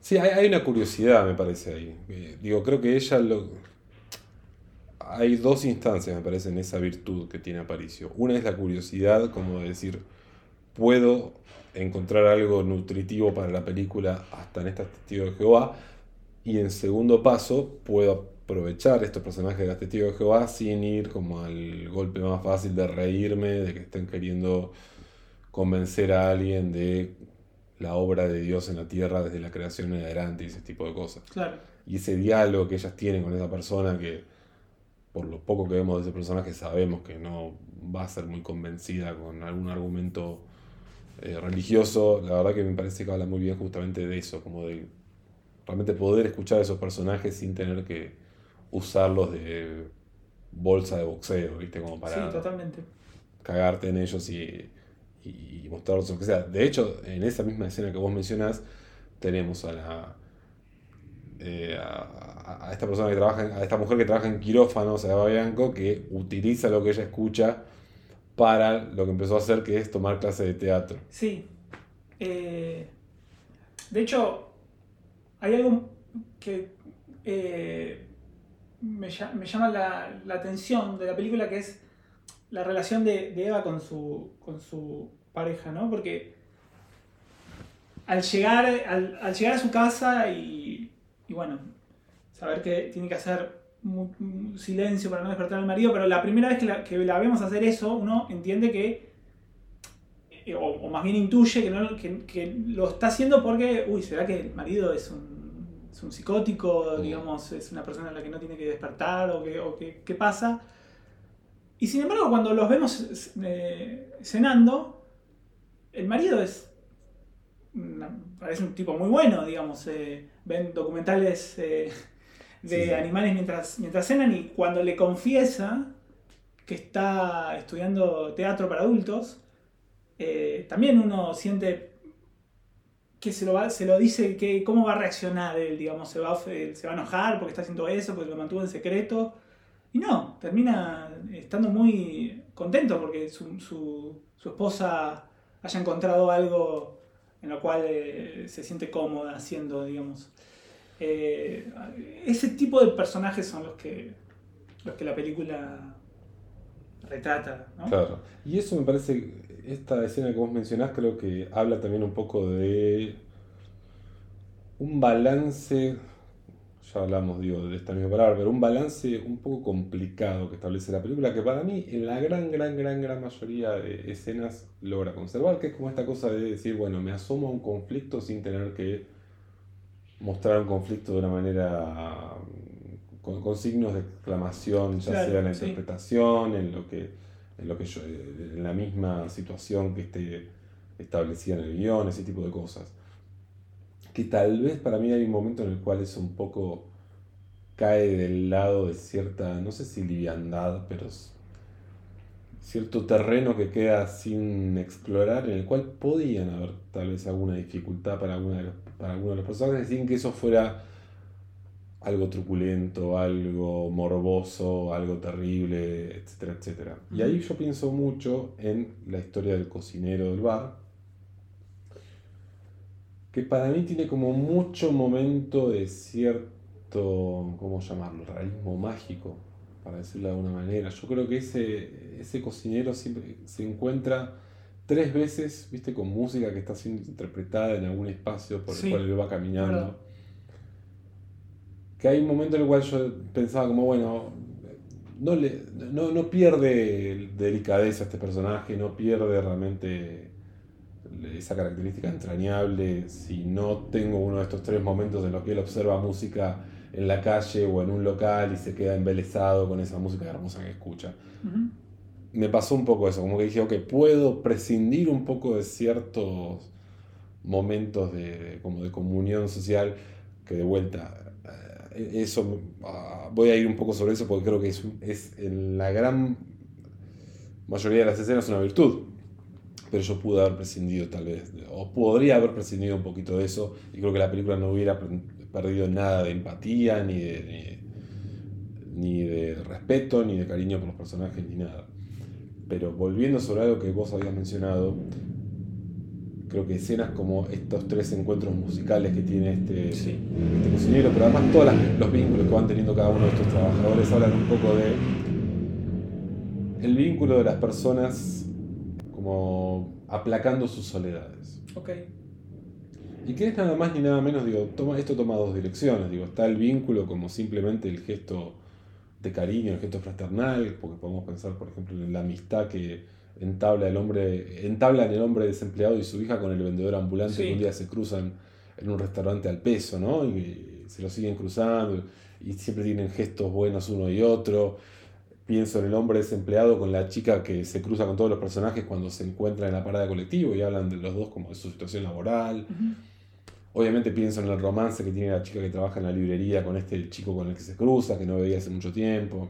Sí, hay, una curiosidad, me parece ahí. Eh, digo, creo que ella lo. Hay dos instancias, me parece, en esa virtud que tiene Aparicio. Una es la curiosidad, como de decir, puedo encontrar algo nutritivo para la película hasta en esta Testigo de Jehová. Y en segundo paso, puedo aprovechar estos personajes de las Testigos de Jehová sin ir como al golpe más fácil de reírme, de que estén queriendo convencer a alguien de la obra de Dios en la tierra desde la creación en adelante y ese tipo de cosas. Y ese diálogo que ellas tienen con esa persona que por lo poco que vemos de ese personaje sabemos que no va a ser muy convencida con algún argumento eh, religioso, la verdad que me parece que habla muy bien justamente de eso, como de realmente poder escuchar a esos personajes sin tener que usarlos de bolsa de boxeo, ¿viste? Como para cagarte en ellos y y mostrarlos lo que sea. De hecho, en esa misma escena que vos mencionás, tenemos a la. Eh, a, esta persona que trabaja, a esta mujer que trabaja en quirófanos, a Eva Bianco, que utiliza lo que ella escucha para lo que empezó a hacer, que es tomar clases de teatro. Sí. Eh, de hecho, hay algo que eh, me, llama la, la atención de la película, que es la relación de, Eva con su, con su pareja, ¿no? Porque al llegar, al, llegar a su casa y, bueno, saber que tiene que hacer un, silencio para no despertar al marido, pero la primera vez que la, que la vemos hacer eso, uno entiende que, eh, o, más bien intuye que, que, lo está haciendo porque, uy, ¿será que el marido es un, es un psicótico, digamos, es una persona a la que no tiene que despertar o, que, qué pasa? Y sin embargo, cuando los vemos eh, cenando, el marido es. parece un tipo muy bueno, digamos. Eh, ven documentales eh, de animales mientras, mientras cenan y cuando le confiesa que está estudiando teatro para adultos, también uno siente que se lo, se lo dice que cómo va a reaccionar él, digamos, se va, se va a enojar porque está haciendo eso, porque lo mantuvo en secreto y no, termina estando muy contento porque su, su, esposa haya encontrado algo en lo cual eh, se siente cómoda haciendo, digamos. Eh, ese tipo de personajes son los que, los que la película retrata. Claro. Y eso me parece, esta escena que vos mencionás creo que habla también un poco de un balance ya hablamos digo, de esta misma palabra, pero un balance un poco complicado que establece la película, que para mí en la gran, gran, gran, gran mayoría de escenas logra conservar, que es como esta cosa de decir, bueno, me asomo a un conflicto sin tener que mostrar un conflicto de una manera con, signos de exclamación, ya sea en la interpretación, en lo que, en lo que yo, en la misma situación que esté establecida en el guion, ese tipo de cosas. Que tal vez para mí hay un momento en el cual eso un poco cae del lado de cierta, no sé si liviandad, pero cierto terreno que queda sin explorar, en el cual podían haber tal vez alguna dificultad para, alguna para alguno de los personajes, sin que eso fuera algo truculento, algo morboso, algo terrible, etcétera, etcétera. Y ahí yo pienso mucho en la historia del cocinero del bar, que para mí tiene como mucho momento de cierto, ¿cómo llamarlo?, realismo mágico, para decirlo de alguna manera. Yo creo que ese, ese cocinero siempre se encuentra tres veces, viste, con música que está siendo interpretada en algún espacio por el cual él va caminando que hay un momento en el cual yo pensaba como, bueno, no, le, no, pierde delicadeza este personaje, no pierde realmente esa característica entrañable si no tengo uno de estos tres momentos en los que él observa música en la calle o en un local y se queda embelesado con esa música hermosa que escucha. Me pasó un poco eso, como que dije, ok, puedo prescindir un poco de ciertos momentos de, como de comunión social que de vuelta eso, ah, voy a ir un poco sobre eso porque creo que es, es en la gran mayoría de las escenas una virtud. Pero yo pude haber prescindido tal vez, o podría haber prescindido un poquito de eso, y creo que la película no hubiera perdido nada de empatía, ni de, ni, de respeto, ni de cariño por los personajes, ni nada. Pero volviendo sobre algo que vos habías mencionado, creo que escenas como estos tres encuentros musicales que tiene este, este cocinero, pero además todos los vínculos que van teniendo cada uno de estos trabajadores hablan un poco de el vínculo de las personas como aplacando sus soledades. Okay. Y que es nada más ni nada menos, digo, toma, esto toma dos direcciones, digo, está el vínculo como simplemente el gesto de cariño, el gesto fraternal, porque podemos pensar, por ejemplo, en la amistad que entabla el hombre, entablan el hombre desempleado y su hija con el vendedor ambulante que un día se cruzan en un restaurante al peso, ¿no? Y se lo siguen cruzando y siempre tienen gestos buenos uno y otro. Pienso en el hombre desempleado con la chica que se cruza con todos los personajes cuando se encuentran en la parada colectivo y hablan de los dos como de su situación laboral. Obviamente pienso en el romance que tiene la chica que trabaja en la librería con este chico con el que se cruza, que no veía hace mucho tiempo.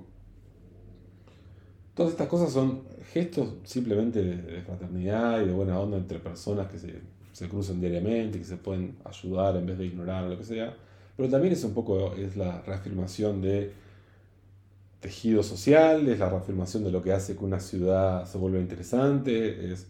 Todas estas cosas son gestos simplemente de, fraternidad y de buena onda entre personas que se, se, cruzan diariamente, que se pueden ayudar en vez de ignorar o lo que sea. Pero también es un poco es la reafirmación de tejido social, es la reafirmación de lo que hace que una ciudad se vuelva interesante, es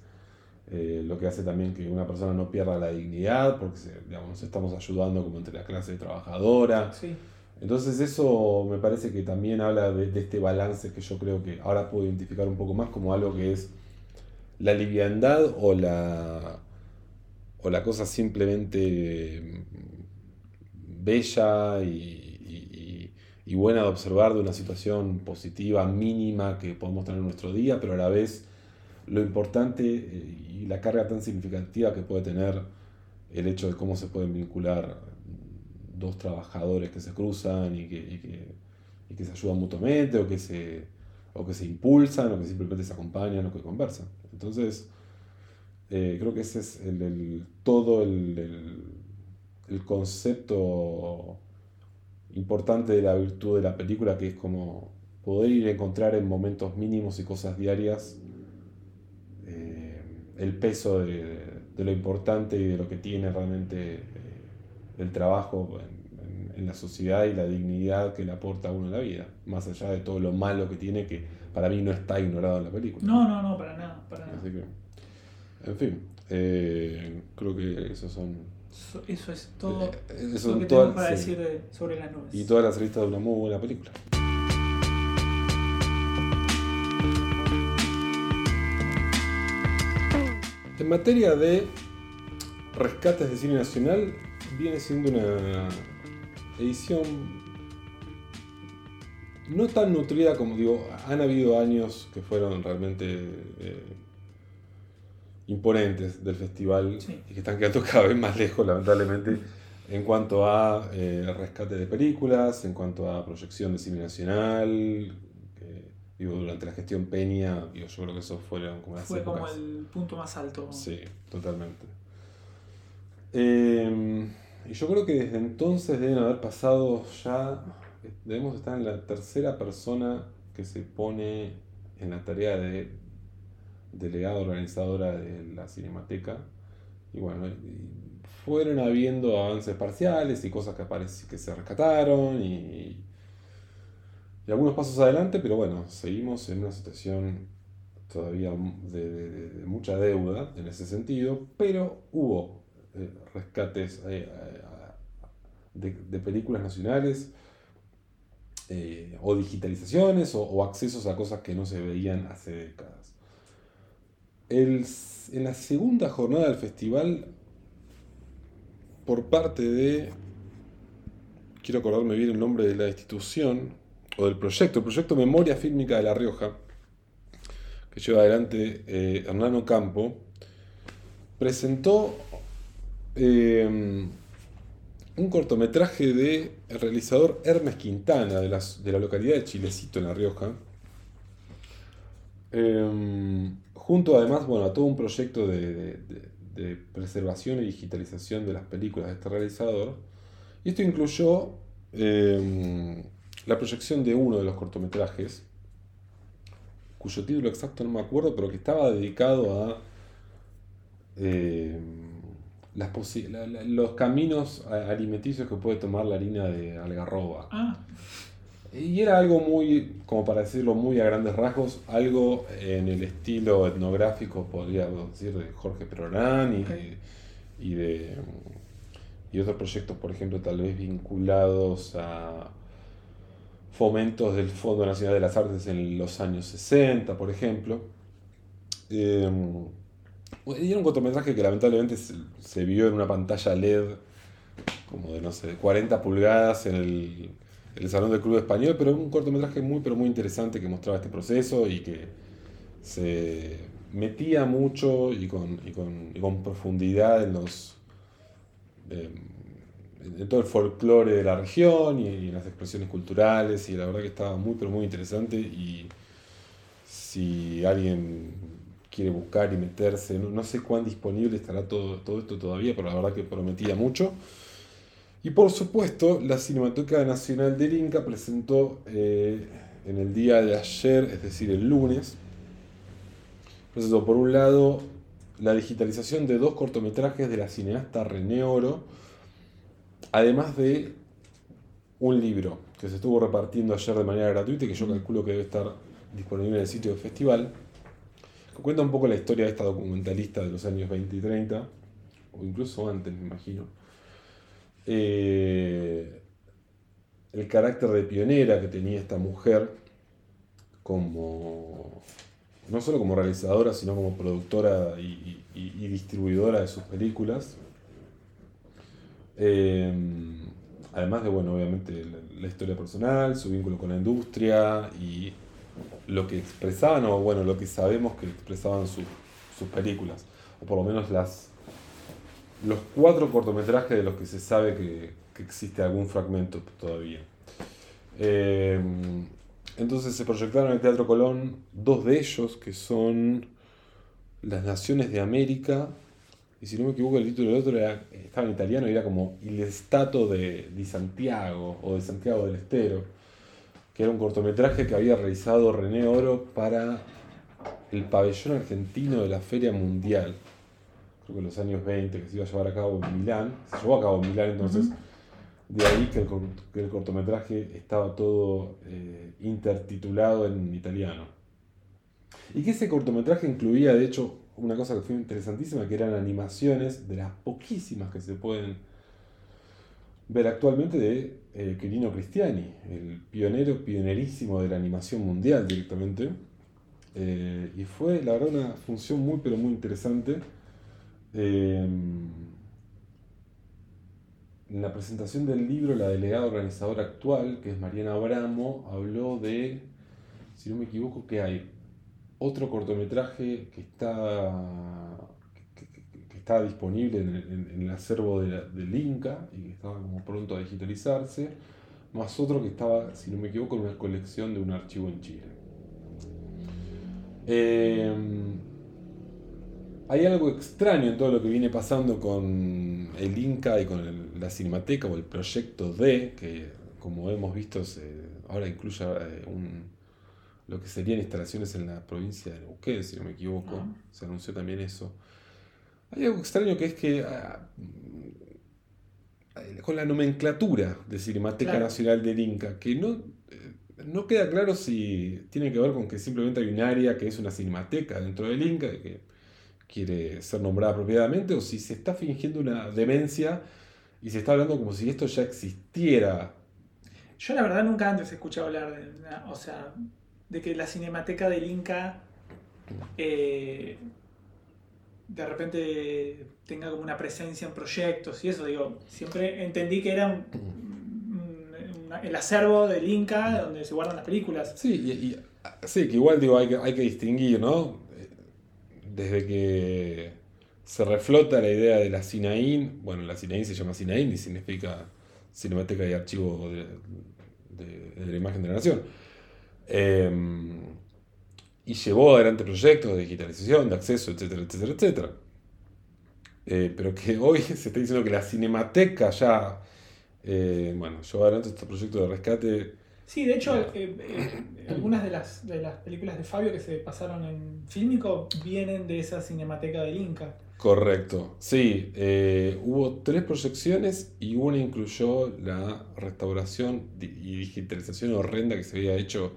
eh, lo que hace también que una persona no pierda la dignidad, porque digamos, nos estamos ayudando como entre la clase trabajadora. Sí. Entonces eso me parece que también habla de, este balance que yo creo que ahora puedo identificar un poco más como algo que es la liviandad o la, o la cosa simplemente bella y, buena de observar de una situación positiva, mínima que podemos tener en nuestro día, pero a la vez lo importante eh, y la carga tan significativa que puede tener el hecho de cómo se pueden vincular dos trabajadores que se cruzan y que, que, se ayudan mutuamente o que se, o que se impulsan o que simplemente se acompañan o que conversan. Entonces, eh, creo que ese es el, todo el, el, concepto importante de la virtud de la película, que es como poder ir a encontrar en momentos mínimos y cosas diarias eh, el peso de, lo importante y de lo que tiene realmente eh, el trabajo en, la sociedad y la dignidad que le aporta a uno en la vida, más allá de todo lo malo que tiene, que para mí no está ignorado en la película. No, no, no, para nada. Para nada. Así que, en fin, eh, creo que esos son... Eso es todo eh, lo que tengo para decir sobre las nubes. Y todas las listas de una muy buena película. En materia de rescates de cine nacional, viene siendo una edición no tan nutrida como digo, han habido años que fueron realmente eh, imponentes del festival y que están quedando <laughs> cada vez más lejos, lamentablemente, en cuanto a eh, rescate de películas, en cuanto a proyección de cine nacional. digo, durante la gestión Peña, yo creo que eso fueron como Fue como el punto más alto. Sí, totalmente. Eh, y yo creo que desde entonces deben haber pasado ya, debemos estar en la tercera persona que se pone en la tarea de delegada organizadora de la Cinemateca. Y bueno, fueron habiendo avances parciales y cosas que, aparecen, que se rescataron y, y algunos pasos adelante, pero bueno, seguimos en una situación todavía de, mucha deuda en ese sentido, pero hubo eh, rescates eh, de, películas nacionales eh, o digitalizaciones o, accesos a cosas que no se veían hace décadas. en la segunda jornada del festival, por parte de, quiero acordarme bien el nombre de la institución o del proyecto, el proyecto Memoria Fílmica de La Rioja, que lleva adelante eh, Hernano Campo, presentó em, un cortometraje de el realizador Hermes Quintana de, la localidad de Chilecito en La Rioja, em, junto además bueno, a todo un proyecto de, preservación y digitalización de las películas de este realizador. Y esto incluyó em, la proyección de uno de los cortometrajes, cuyo título exacto no me acuerdo, pero que estaba dedicado a las los caminos alimenticios que puede tomar la harina de algarroba. Ah. Y era algo muy, como para decirlo muy a grandes rasgos, algo en el estilo etnográfico, podría decir, de Jorge Perorán y, y de y otros proyectos, por ejemplo, tal vez vinculados a fomentos del Fondo Nacional de las Artes en los años 60, por ejemplo. Eh, y era un cortometraje que lamentablemente se, vio en una pantalla LED como de, no sé, 40 pulgadas en el, Salón del Club Español, pero un cortometraje muy, pero muy interesante que mostraba este proceso y que se metía mucho y con, con, profundidad en los... Eh, en todo el folclore de la región y, en las expresiones culturales y la verdad que estaba muy pero muy interesante y si alguien quiere buscar y meterse, no, sé cuán disponible estará todo, todo esto todavía, pero la verdad que prometía mucho. Y por supuesto, la Cinemateca Nacional del Inca presentó eh, en el día de ayer, es decir, el lunes, presentó por un lado la digitalización de dos cortometrajes de la cineasta René Oro, además de un libro que se estuvo repartiendo ayer de manera gratuita y que yo calculo que debe estar disponible en el sitio del festival, cuenta un poco la historia de esta documentalista de los años 20 y 30, o incluso antes, me imagino. Eh, el carácter de pionera que tenía esta mujer como no solo como realizadora, sino como productora y distribuidora de sus películas, Em, además de, bueno, obviamente la, historia personal, su vínculo con la industria y lo que expresaban, o bueno, lo que sabemos que expresaban sus películas, o por lo menos las los cuatro cortometrajes de los que se sabe que, existe algún fragmento todavía. Em, entonces se proyectaron en el Teatro Colón dos de ellos, que son Las Naciones de América y si no me equivoco el título del otro estaba en italiano y era como Il Stato de, Di Santiago o de Santiago del Estero, que era un cortometraje que había realizado René Oro para el pabellón argentino de la Feria Mundial, creo que en los años 20, que se iba a llevar a cabo en Milán, se llevó a cabo en Milán entonces, de ahí que el, cortometraje estaba todo eh, intertitulado en italiano. Y que ese cortometraje incluía, de hecho, una cosa que fue interesantísima, que eran animaciones de las poquísimas que se pueden ver actualmente de eh, Quirino Cristiani, el pionero, pionerísimo de la animación mundial directamente. Eh, y fue, la verdad, una función muy, pero muy interesante. en la presentación del libro, la delegada organizadora actual, que es Mariana Abramo, habló de, si no me equivoco, que hay otro cortometraje que está, está disponible en, el acervo del Inca y que estaba como pronto a digitalizarse, más otro que estaba, si no me equivoco, en una colección de un archivo en Chile. Em, hay algo extraño en todo lo que viene pasando con el Inca y con la Cinemateca o el proyecto D, que como hemos visto ahora incluye eh, un, lo que serían instalaciones en la provincia de Neuquén, si no me equivoco. Se anunció también eso. Hay algo extraño que es que ah, con la nomenclatura de Cinemateca Claro. Nacional del Inca, que no, eh, no queda claro si tiene que ver con que simplemente hay un área que es una cinemateca dentro del Inca y que quiere ser nombrada apropiadamente, o si se está fingiendo una demencia y se está hablando como si esto ya existiera. Yo la verdad nunca antes he escuchado hablar de, o sea, de que la cinemateca del Inca eh, de repente tenga como una presencia en proyectos y eso, digo, siempre entendí que era el acervo del Inca donde se guardan las películas. Sí, sí, que igual digo, hay que, hay que distinguir, ¿no? Desde que se reflota la idea de la CINAIN, bueno, la CINAIN se llama CINAIN y significa Cinemateca y Archivo de, de- la Imagen de la Nación. Eh, y llevó adelante proyectos de digitalización, de acceso, etcétera, etcétera, etcétera. Eh, pero que hoy <laughs> se está diciendo que la Cinemateca ya, eh, bueno, llevó adelante este proyecto de rescate. Sí, de hecho, eh, algunas de las, de las películas de Fabio que se pasaron en Fílmico vienen de esa cinemateca del Inca. Correcto, sí, hubo tres proyecciones y una incluyó la restauración y digitalización horrenda que se había hecho,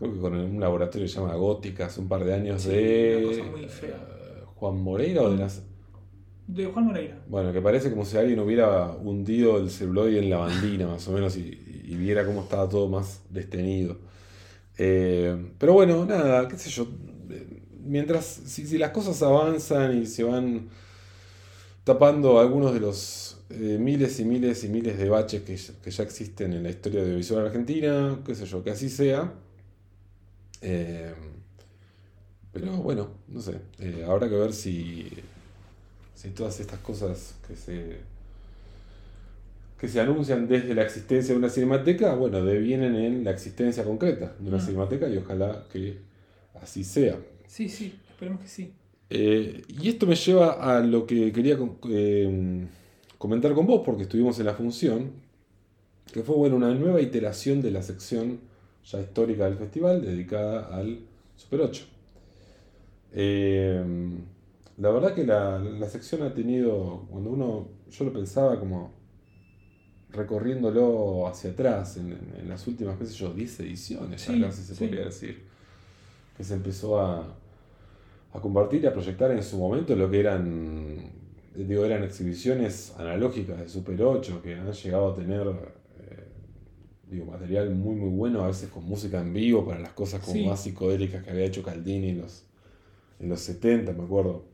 creo que con un laboratorio que se llama Gótica hace un par de años Sí, de una cosa muy fea. eh, Juan Moreira o de las... De Juan Moreira. Bueno, que parece como si alguien hubiera hundido el celuloide en lavandina más o menos y, y viera cómo estaba todo más destenido. Eh, pero bueno, nada, qué sé yo. eh, Mientras, si, si las cosas avanzan y se van tapando algunos de los eh, miles y miles y miles de baches que, ya- que ya existen en la historia audiovisual argentina, qué sé yo, que así sea. Eh, pero bueno, no sé, eh, habrá que ver si, si todas estas cosas que se, que se anuncian desde la existencia de una cinemateca, bueno, devienen en la existencia concreta de una Mm. cinemateca y ojalá que así sea. Sí, sí, esperemos que sí. Eh, y esto me lleva a lo que quería eh, comentar con vos, porque estuvimos en la función, que fue bueno, una nueva iteración de la sección ya histórica del festival dedicada al Super 8. Eh, la verdad que la, la sección ha tenido, cuando uno, yo lo pensaba como recorriéndolo hacia atrás, en, en las últimas, qué sé yo, 10 ediciones, Sí, casi se sí. podría decir, que se empezó a, a compartir y a proyectar en su momento lo que eran, digo, eran exhibiciones analógicas de Super 8 que han llegado a tener digo, material muy muy bueno, a veces con música en vivo para las cosas como Sí. más psicodélicas que había hecho Caldini en los, en los 70, me acuerdo.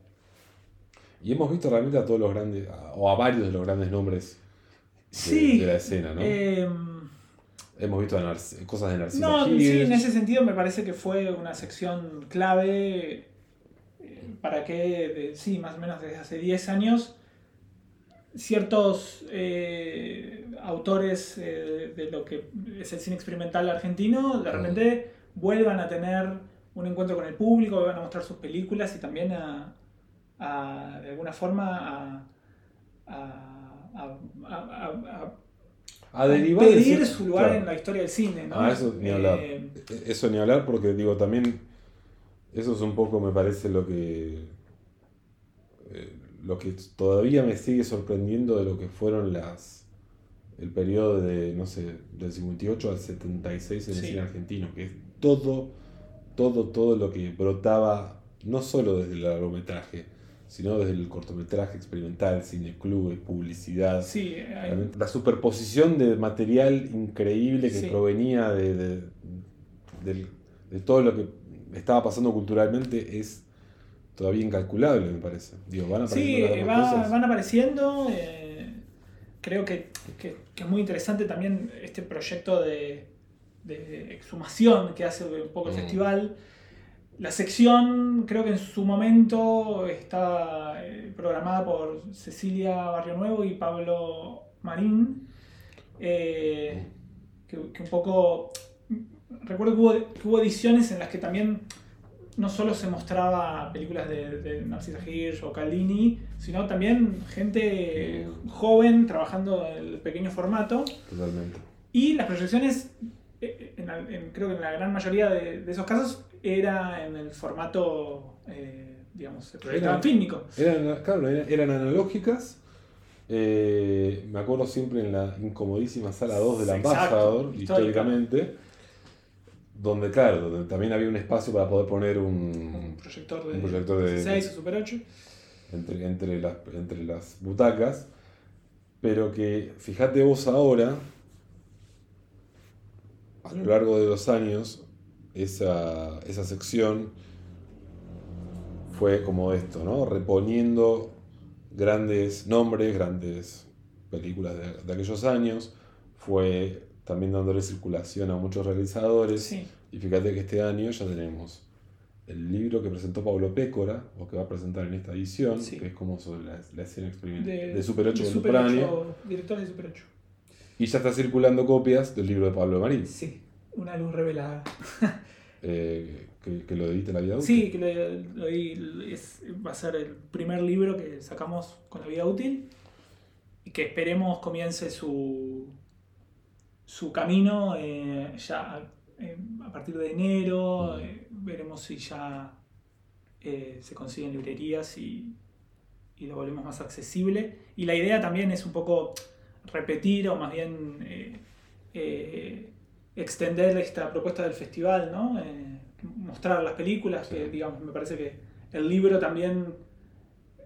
Y hemos visto realmente a todos los grandes, a- o a varios de los grandes nombres de, Sí. de la escena, ¿no? Eh, hemos visto cosas de Narcisa no, sí, en ese sentido me parece que fue una sección clave eh, para que, de- sí, más o menos desde hace 10 años, ciertos eh, autores eh, de lo que es el cine experimental argentino, de repente vuelvan a tener un encuentro con el público, vuelvan a mostrar sus películas y también a, a, de alguna forma a, a- derivar de pedir su lugar claro. en la historia del cine, ¿no? Ah, eso ni hablar. Eh, Eso ni hablar porque digo también eso es un poco me parece lo que eh, lo que todavía me sigue sorprendiendo de lo que fueron las el periodo de no sé del 58 al 76 en el Sí. cine argentino que es todo todo todo lo que brotaba no solo desde el largometraje sino desde el cortometraje experimental cine clubes publicidad sí, hay- La superposición de material increíble que Sí. provenía de, de- de todo lo que estaba pasando culturalmente es todavía incalculable, me parece. Digo, van sí, apareciendo vez va- van apareciendo. eh, creo que, que- que es muy interesante también este proyecto de, de exhumación que hace un poco el Mm. festival. La sección, creo que en su momento está eh, programada por Cecilia Barrio Nuevo y Pablo Marín. eh, que, que un poco. Recuerdo que hubo, que hubo ediciones en las que también no solo se mostraba películas de, de Narcisa Hirsch o Caldini, sino también gente joven trabajando en el pequeño formato. Totalmente. Y las proyecciones, eh, en la- en- creo que en la gran mayoría de, de esos casos, era en el formato eh, digamos, se proyectaban fílmicos. Eran, claro, eran, analógicas. Eh, me acuerdo siempre en la incomodísima sala 2 del Ambassador, históricamente, donde, claro, donde también había un espacio para poder poner un, proyector de, un proyector de 16 o Super 8. Entre, entre, las, entre las butacas. Pero que, fíjate vos ahora, a lo largo de los años, esa, esa sección fue como esto, ¿no? Reponiendo grandes nombres, grandes películas de, aquellos años, fue también dándole circulación a muchos realizadores. Y fíjate que este año ya tenemos el libro que presentó Pablo Pécora, o que va a presentar en esta edición, que es como sobre la, escena experimental de, Super 8 de Super 8, director de Super 8. Y ya está circulando copias del libro de Pablo Marín. Sí, una luz revelada. <laughs> eh, que, lo edite la vida útil. Sí, que lo, es, va a ser el primer libro que sacamos con la vida útil y que esperemos comience su, su camino eh, ya eh, a partir de enero. Eh, veremos si ya se consiguen librerías y, y, lo volvemos más accesible. Y la idea también es un poco repetir o más bien extender esta propuesta del festival, ¿no? mostrar las películas, que digamos, me parece que el libro también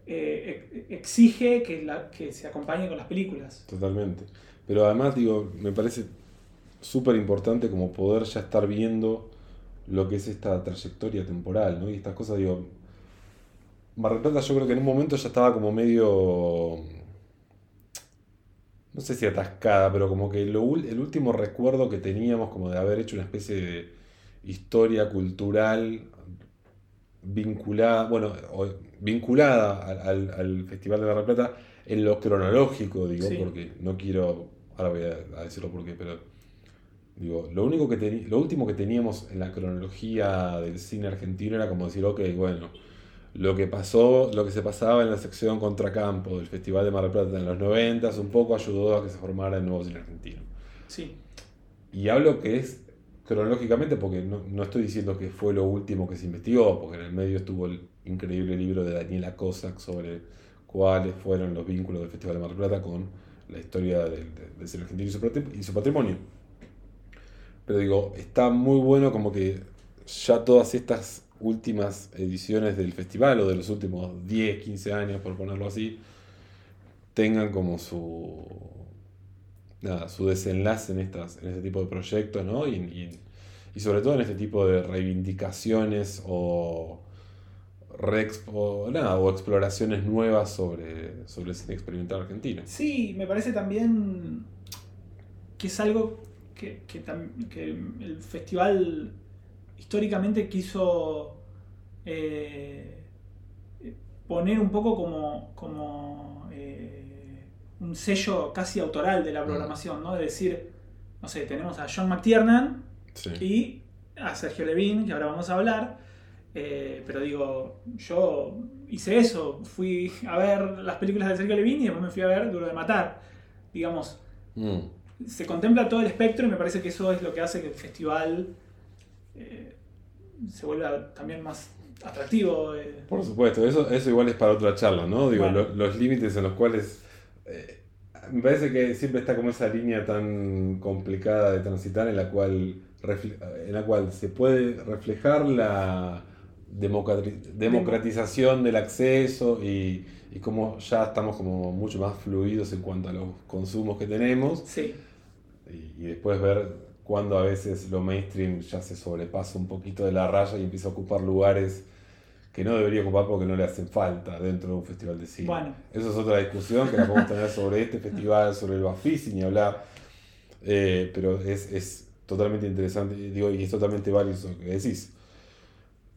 eh, exige que, la, que se acompañe con las películas. Totalmente. Pero además, digo, me parece súper importante como poder ya estar viendo lo que es esta trayectoria temporal, ¿no? Y estas cosas, digo, Mar yo creo que en un momento ya estaba como medio, no sé si atascada, pero como que lo, el último recuerdo que teníamos como de haber hecho una especie de historia cultural vinculada, bueno, vinculada al, Festival de la Plata en lo cronológico, digo, porque no quiero, ahora voy a, decirlo porque, pero digo, lo único que lo último que teníamos en la cronología del cine argentino era como decir, ok, bueno, lo que pasó, lo que se pasaba en la sección Contracampo del Festival de Mar del Plata en los 90 un poco ayudó a que se formara el nuevo cine argentino. Sí. Y hablo que es cronológicamente, porque no, estoy diciendo que fue lo último que se investigó, porque en el medio estuvo el increíble libro de Daniela Cossack sobre cuáles fueron los vínculos del Festival de Mar del Plata con la historia del, ser argentino y su, patrimonio. Pero digo, está muy bueno como que ya todas estas últimas ediciones del festival o de los últimos 10, 15 años, por ponerlo así, tengan como su nada, su desenlace en, estas, en este tipo de proyectos, ¿no? Y, y, sobre todo en este tipo de reivindicaciones o, nada, o exploraciones nuevas sobre, sobre el cine experimental argentino. Sí, me parece también que es algo que, que, el festival históricamente quiso eh, poner un poco como, como eh, un sello casi autoral de la mm. programación, ¿no? De decir, no sé, tenemos a John McTiernan y a Sergio Levin, que ahora vamos a hablar, eh, pero digo, yo hice eso, fui a ver las películas de Sergio Levin y después me fui a ver Duro de Matar. Digamos, mm. se contempla todo el espectro y me parece que eso es lo que hace que el festival eh, se vuelva también más atractivo. Eh. Por supuesto, eso, eso igual es para otra charla, ¿no? Digo, los límites en los cuales me parece que siempre está como esa línea tan complicada de transitar en la cual, en la cual se puede reflejar la democratización del acceso y, y como ya estamos como mucho más fluidos en cuanto a los consumos que tenemos. Sí. Y, y después ver cuando a veces lo mainstream ya se sobrepasa un poquito de la raya y empieza a ocupar lugares que no debería ocupar porque no le hacen falta dentro de un festival de cine. Bueno. Eso es otra discusión que la podemos tener sobre este festival, sobre el Bafisi, ni hablar. Eh, pero es, es, totalmente interesante digo, y es totalmente válido lo que decís.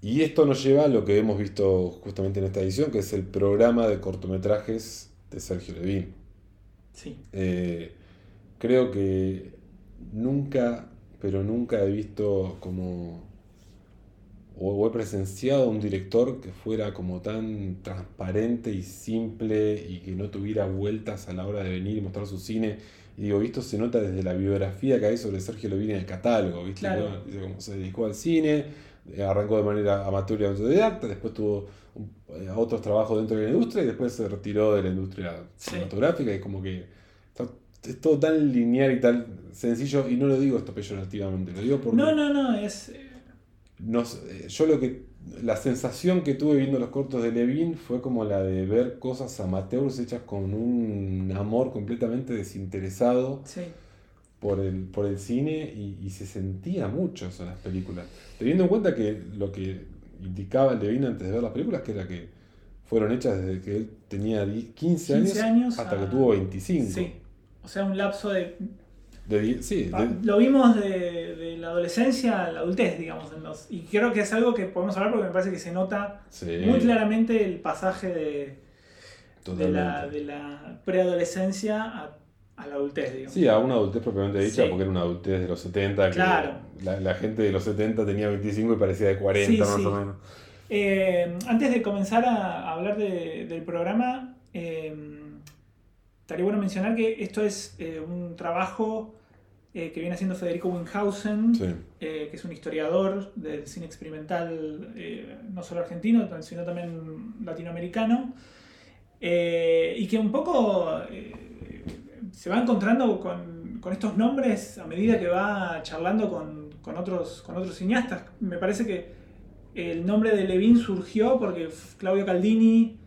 Y esto nos lleva a lo que hemos visto justamente en esta edición, que es el programa de cortometrajes de Sergio Levin. Sí. Eh, creo que nunca, pero nunca he visto como o he presenciado a un director que fuera como tan transparente y simple y que no tuviera vueltas a la hora de venir y mostrar su cine. Y digo, esto se nota desde la biografía que hay sobre Sergio Levine en el catálogo, ¿viste? Dice cómo se dedicó al cine, arrancó de manera amateur y autodidacta, después tuvo eh, otros trabajos dentro de la industria y después se retiró de la industria cinematográfica y como que es todo tan lineal y tan sencillo y no lo digo esto peyorativamente, lo digo porque... No, no, no, es... No, yo lo que la sensación que tuve viendo los cortos de Levin fue como la de ver cosas amateurs hechas con un amor completamente desinteresado por, el, por el cine y, se sentía mucho eso en las películas. Teniendo en cuenta que lo que indicaba el Levin antes de ver las películas, que era que fueron hechas desde que él tenía 15 años, hasta que tuvo 25. Sí, o sea, un lapso de sí, ah, Lo vimos de, la adolescencia a la adultez, digamos. En los, y creo que es algo que podemos hablar porque me parece que se nota muy claramente el pasaje de, de la, de la preadolescencia a, a, la adultez, digamos. Sí, a una adultez propiamente dicha, porque era una adultez de los 70. Claro. la, gente de los 70 tenía 25 y parecía de 40 más o menos. Eh, antes de comenzar a hablar del programa, eh, estaría bueno mencionar que esto es eh, un trabajo que viene haciendo Federico Winhausen, que es un historiador del cine experimental, no solo argentino, sino también latinoamericano, y que un poco se va encontrando con, con, estos nombres a medida que va charlando con, con, otros, con otros cineastas. Me parece que el nombre de Levin surgió porque Claudio Caldini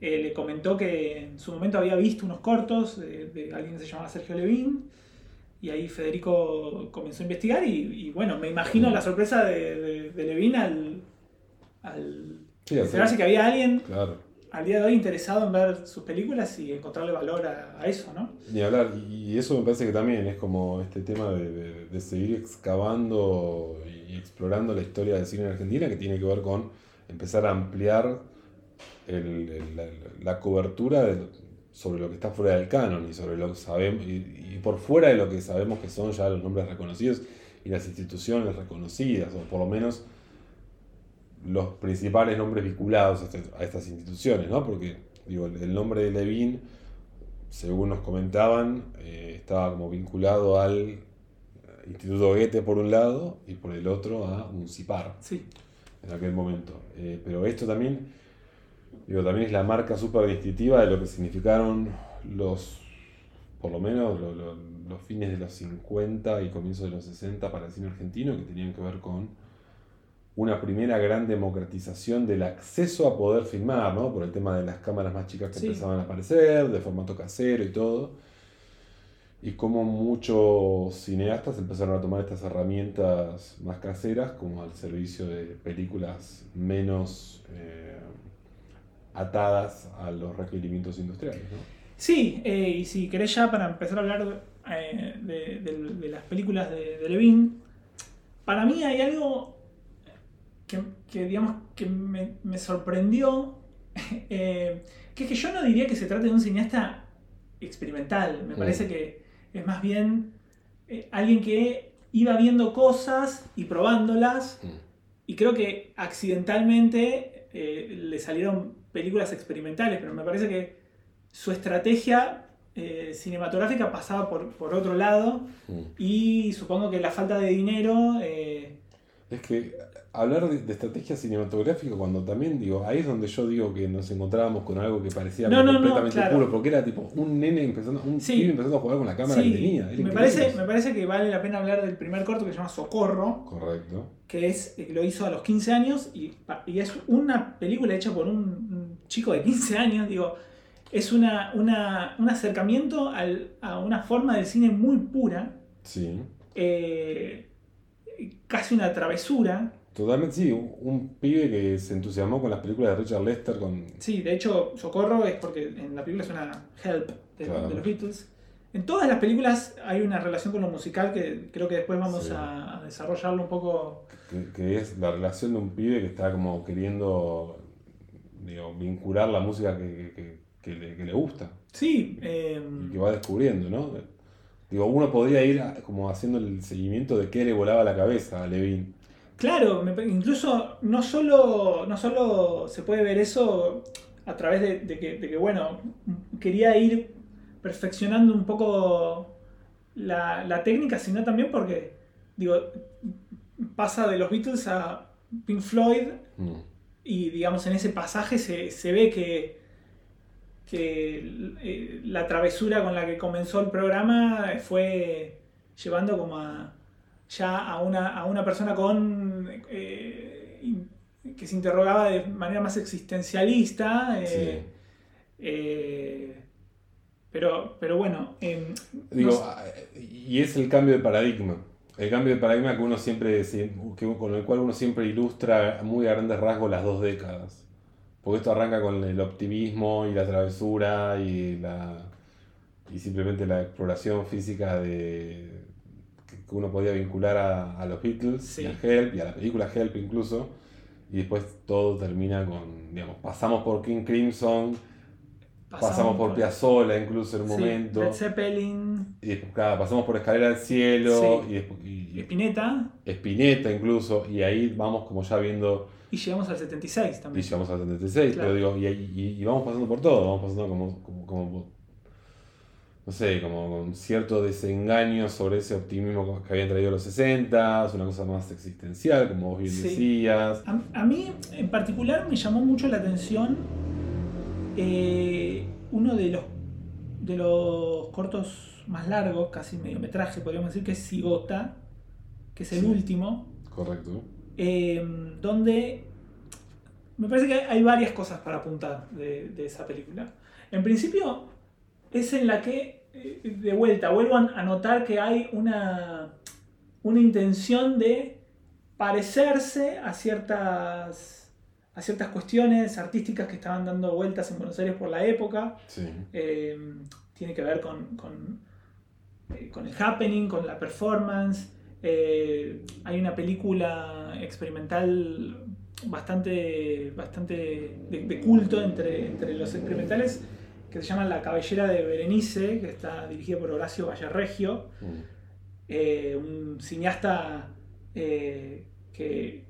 eh, le comentó que en su momento había visto unos cortos de, alguien que se llamaba Sergio Levín. Y ahí Federico comenzó a investigar y, bueno, me imagino la sorpresa de, de, Levin al, al enterarse que había alguien al día de hoy interesado en ver sus películas y encontrarle valor a, eso, ¿no? Ni hablar, y eso me parece que también es como este tema de, seguir excavando y explorando la historia del cine en Argentina que tiene que ver con empezar a ampliar la, cobertura sobre lo que está fuera del canon y sobre lo que sabemos y, por fuera de lo que sabemos que son ya los nombres reconocidos y las instituciones reconocidas, o por lo menos los principales nombres vinculados a, este, estas instituciones, ¿no? Porque digo, el nombre de Levin, según nos comentaban, eh, estaba como vinculado al Instituto Goethe por un lado y por el otro a Municipar sí. en aquel momento. Eh, pero esto también Digo, también es la marca súper distintiva de lo que significaron los, por lo menos los fines de los 50 y comienzos de los 60 para el cine argentino, que tenían que ver con una primera gran democratización del acceso a poder filmar, ¿no? Por el tema de las cámaras más chicas que empezaban a aparecer, de formato casero y todo. Y como muchos cineastas empezaron a tomar estas herramientas más caseras como al servicio de películas menos... Eh, atadas a los requerimientos industriales. ¿no? Sí, eh, y si querés ya para empezar a hablar eh, de, las películas de, Levin, para mí hay algo que, digamos, que me, sorprendió, <laughs> eh, que es que yo no diría que se trate de un cineasta experimental, me mm. parece que es más bien alguien que iba viendo cosas y probándolas, mm. y creo que accidentalmente le salieron películas experimentales, pero me parece que su estrategia eh, cinematográfica pasaba por, por otro lado mm. y supongo que la falta de dinero... Eh, es que hablar de, estrategia cinematográfica cuando también digo, ahí es donde yo digo que nos encontrábamos con algo que parecía completamente puro, porque era tipo un nene empezando, un empezando a jugar con la cámara que tenía. Me parece, me parece que vale la pena hablar del primer corto que se llama Socorro. Correcto. Que es, lo hizo a los 15 años y, y es una película hecha por un, chico de 15 años, digo, es una, una, un acercamiento al, a una forma del cine muy pura. Sí. Eh, casi una travesura Totalmente, sí, un, pibe que se entusiasmó con las películas de Richard Lester. Con... Sí, de hecho, Socorro es porque en la película suena Help de, los Beatles. En todas las películas hay una relación con lo musical que creo que después vamos a, desarrollarlo un poco. Que, es la relación de un pibe que está como queriendo digo, vincular la música que, le, gusta. Sí. Em, y que va descubriendo, ¿no? Digo, uno podría ir como haciendo el seguimiento de qué le volaba la cabeza a Levin. Claro, incluso no solo, no solo se puede ver eso a través de, que, bueno, quería ir perfeccionando un poco la, técnica, sino también porque, digo, pasa de los Beatles a, Pink Floyd Mm. y digamos en ese pasaje se, se ve que, que eh, la travesura con la que comenzó el programa fue llevando como a, ya a una, a una persona con eh, in- que se interrogaba de manera más existencialista. eh, eh, pero, pero bueno, em, Digo, no ah, y es el cambio de paradigma. El cambio de paradigma que uno siempre, con el cual uno siempre ilustra muy a grandes rasgos las dos décadas. Porque esto arranca con el optimismo y la travesura y la y simplemente la exploración física de que uno podía vincular a, a los Beatles Sí. y a Help y a la película Help incluso. Y después todo termina con, digamos, pasamos por King Crimson, pasamos, por Piazzolla incluso en un sí, momento. Led Zeppelin, Y después, claro, pasamos por Escalera al Cielo Sí. y, después- y- y Spinetta Spinetta incluso, y ahí vamos como ya viendo, y llegamos al 76 y también. llegamos al 76, Claro. pero digo, y, y- y vamos pasando por todo, vamos pasando como, como, como, no sé, como con cierto desengaño sobre ese optimismo que habían traído los 60, una cosa más existencial, como vos bien Sí. decías. A, a mí en particular me llamó mucho la atención eh, uno de los, de los cortos más largos, casi mediometraje, podríamos decir, que es Cigota, que es el Sí. último, Correcto. Eh, donde me parece que hay varias cosas para apuntar de, de esa película. En principio, es en la que, eh, de vuelta, vuelvo a a notar que hay una, una intención de parecerse a ciertas, a ciertas cuestiones artísticas que estaban dando vueltas en Buenos Aires por la época. Sí. Eh, tiene que ver con, con, eh, con el happening, con la performance. Eh, hay una película experimental bastante, bastante de, de culto entre, entre los experimentales que se llama La cabellera de Berenice, que está dirigida por Horacio Vallarregio, Mm. eh, un cineasta eh, que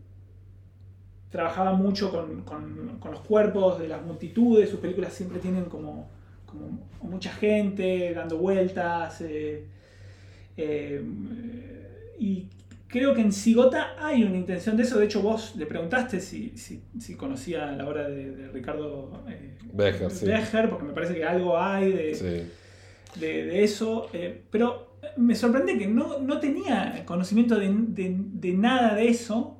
trabajaba mucho con, con- con los cuerpos de las multitudes, sus películas siempre tienen como, como mucha gente dando vueltas. eh, y creo que en Cigota hay una intención de eso. De hecho, vos le preguntaste si, si- si conocía la obra de, de Ricardo eh, sí. Becher, porque me parece que algo hay de, Sí. de, de eso, eh, pero me sorprende que no, no tenía conocimiento de, nada de eso.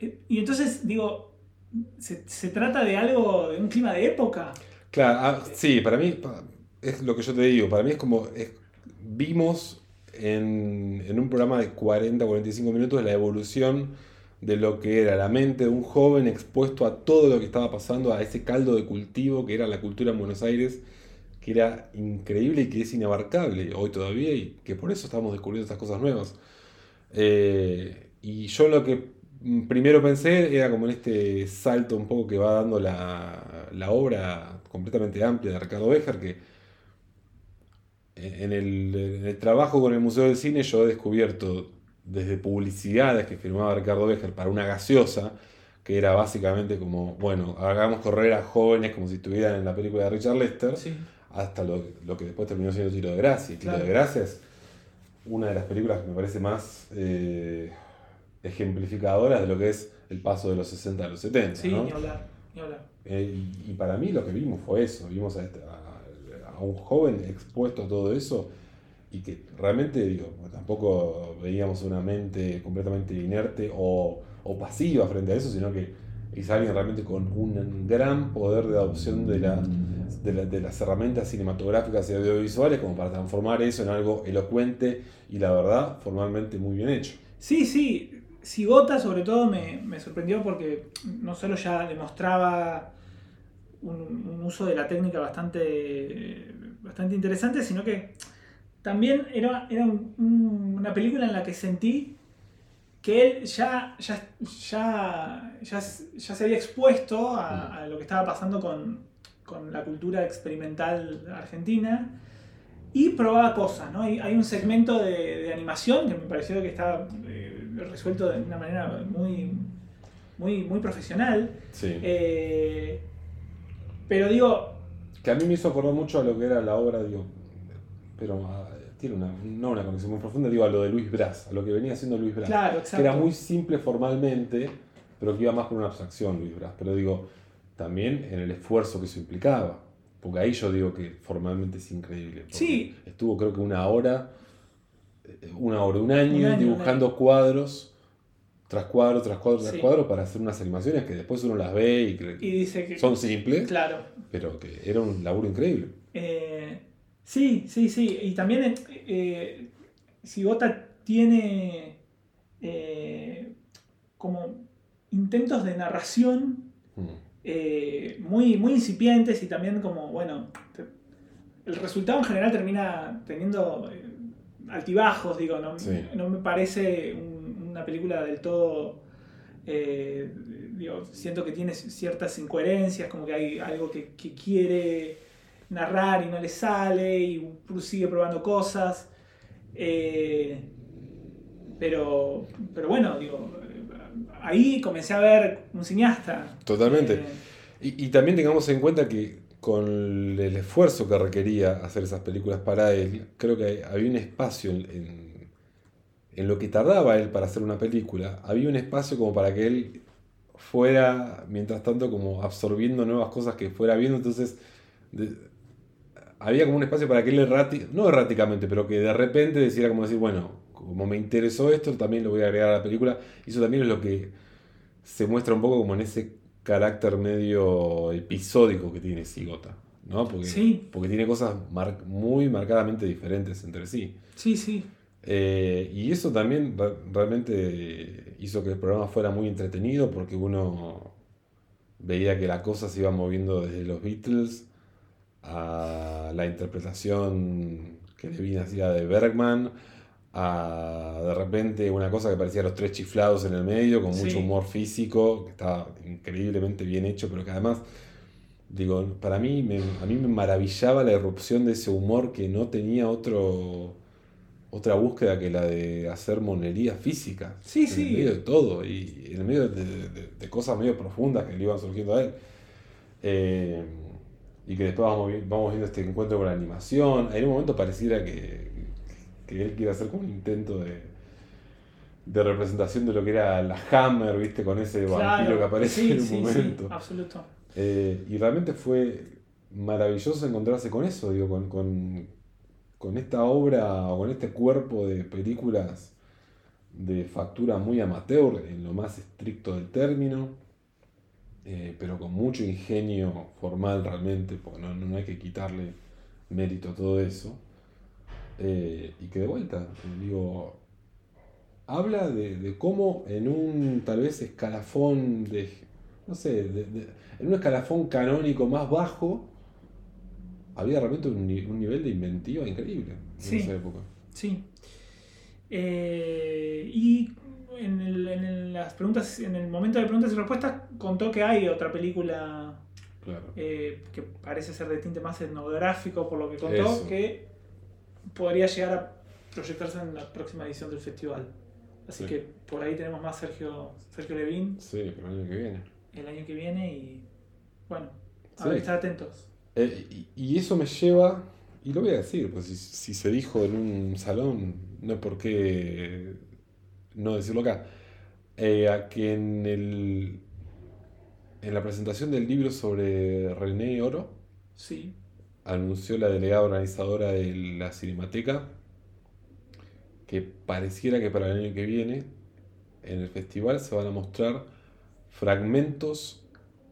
Eh, y entonces digo, se, se trata de algo, de un clima de época. Claro, ah, sí, para mí es lo que yo te digo, para mí es como, es- vimos en, un programa de 40, 45 minutos la evolución de lo que era la mente de un joven expuesto a todo lo que estaba pasando, a ese caldo de cultivo que era la cultura en Buenos Aires, que era increíble y que es inabarcable hoy todavía y que por eso estamos descubriendo estas cosas nuevas. Eh, y yo lo que mm, primero pensé era como en este salto un poco que va dando la, la obra completamente amplia de Ricardo Bejar, que en el, en el trabajo con el Museo del Cine yo he descubierto desde publicidades que firmaba Ricardo Bejar para una gaseosa, que era básicamente como, bueno, hagamos correr a jóvenes como si estuvieran en la película de Richard Lester, Sí. hasta lo, lo que después terminó siendo Tiro de Gracia. Y Tiro Claro. de Gracia es una de las películas que me parece más eh, ejemplificadoras de lo que es el paso de los 60 a los 70. Sí, ¿no? ni hablar, ni hablar. Eh, y, y para mí lo que vimos fue eso, vimos a, este- a- a un joven expuesto a todo eso y que realmente, digo, tampoco veíamos una mente completamente inerte o, o pasiva frente a eso, sino que es alguien realmente con un gran poder de adopción de, la, de, la- de las herramientas cinematográficas y audiovisuales como para transformar eso en algo elocuente y la verdad formalmente muy bien hecho. Sí, sí. Cigota sobre todo me, me sorprendió porque no solo ya demostraba un, un uso de la técnica bastante, bastante interesante, sino que también era, era un- un- una película en la que sentí que él ya, ya, ya, ya, ya se había expuesto a, a lo que estaba pasando con, con la cultura experimental argentina y probaba cosas, ¿no? Hay, hay un segmento de, de animación que me pareció que estaba eh, resuelto de una manera muy, muy, muy profesional. Sí. Eh, pero digo, Que a mí me hizo acordar mucho a lo que era la obra, digo, pero ah, tiene una, no una conexión muy profunda, digo, a lo de Luis Brás, a lo que venía haciendo Luis Brás. claro, que exacto. era muy simple formalmente, pero que iba más por una abstracción, Luis Brás. Pero digo, también en el esfuerzo que eso implicaba. Porque ahí yo digo que formalmente es increíble. Sí. Estuvo creo que una hora, eh, una hora, un año, dibujando cuadros tras cuadro, tras cuadro, tras cuadro para hacer unas animaciones que después uno las ve y, que dice que son simples, claro. pero que era un laburo increíble. Eh, sí, sí, sí. Y también eh, Sigota tiene eh, como intentos de narración mm. eh, muy, muy incipientes y también como, bueno, el resultado en general termina teniendo altibajos, digo, no, no me parece una película del todo... Digo, siento que tiene ciertas incoherencias, como que hay algo que, que quiere narrar y no le sale y sigue probando cosas. Eh, pero, pero bueno, digo, ahí comencé a ver un cineasta. Totalmente. Eh, y, también tengamos en cuenta que con el esfuerzo que requería hacer esas películas para él, creo que había un espacio en, en lo que tardaba él para hacer una película, había un espacio como para que él fuera, mientras tanto, como absorbiendo nuevas cosas que fuera viendo. Entonces, había como un espacio para que él erráticamente, no erráticamente, pero que de repente decidiera como decir, bueno, como me interesó esto, también lo voy a agregar a la película. Y eso también es lo que se muestra un poco como en ese carácter medio episódico que tiene Sigota. ¿no? Porque, porque tiene cosas muy marcadamente diferentes entre sí. Sí, sí. Eh, y eso también realmente hizo que el programa fuera muy entretenido porque uno veía que la cosa se iba moviendo desde los Beatles a la interpretación que le hacía de Bergman, a de repente una cosa que parecía los tres chiflados en el medio, con mucho humor físico, que estaba increíblemente bien hecho, pero que además, digo, para mí, a mí me maravillaba la erupción de ese humor que no tenía otro otra búsqueda que la de hacer monería física. Sí, en el medio de todo y en medio de, cosas medio profundas que le iban surgiendo a él. Eh, y que después vamos, vamos viendo este encuentro con la animación. En un momento pareciera que, que él quiere hacer como un intento de, de representación de lo que era la Hammer, ¿viste? Con ese vampiro que aparece en un momento. absoluto. Eh, y realmente fue maravilloso encontrarse con eso, digo, con, con, con esta obra o con este cuerpo de películas de factura muy amateur, en lo más estricto del término eh, pero con mucho ingenio formal realmente, porque no, hay que quitarle mérito a todo eso. Eh, y que de vuelta, eh, digo, habla de, cómo en un tal vez escalafón de, no sé, en un escalafón canónico más bajo, había realmente un, nivel de inventiva increíble en esa época. Sí. y en, el, en, las preguntas, en el momento de preguntas y respuestas contó que hay otra película eh, que parece ser de tinte más etnográfico, por lo que contó, que podría llegar a proyectarse en la próxima edición del festival. Así que por ahí tenemos más Sergio, Sergio Levín. Sí, el año que viene. El año que viene y bueno, a ver, estar atentos. Eh, y, eso me lleva, y lo voy a decir, pues si, si se dijo en un salón, no es por qué no decirlo acá, eh, a que en, el, en la presentación del libro sobre René Oro, sí. anunció la delegada organizadora de la Cinemateca que pareciera que para el año que viene en el festival se van a mostrar fragmentos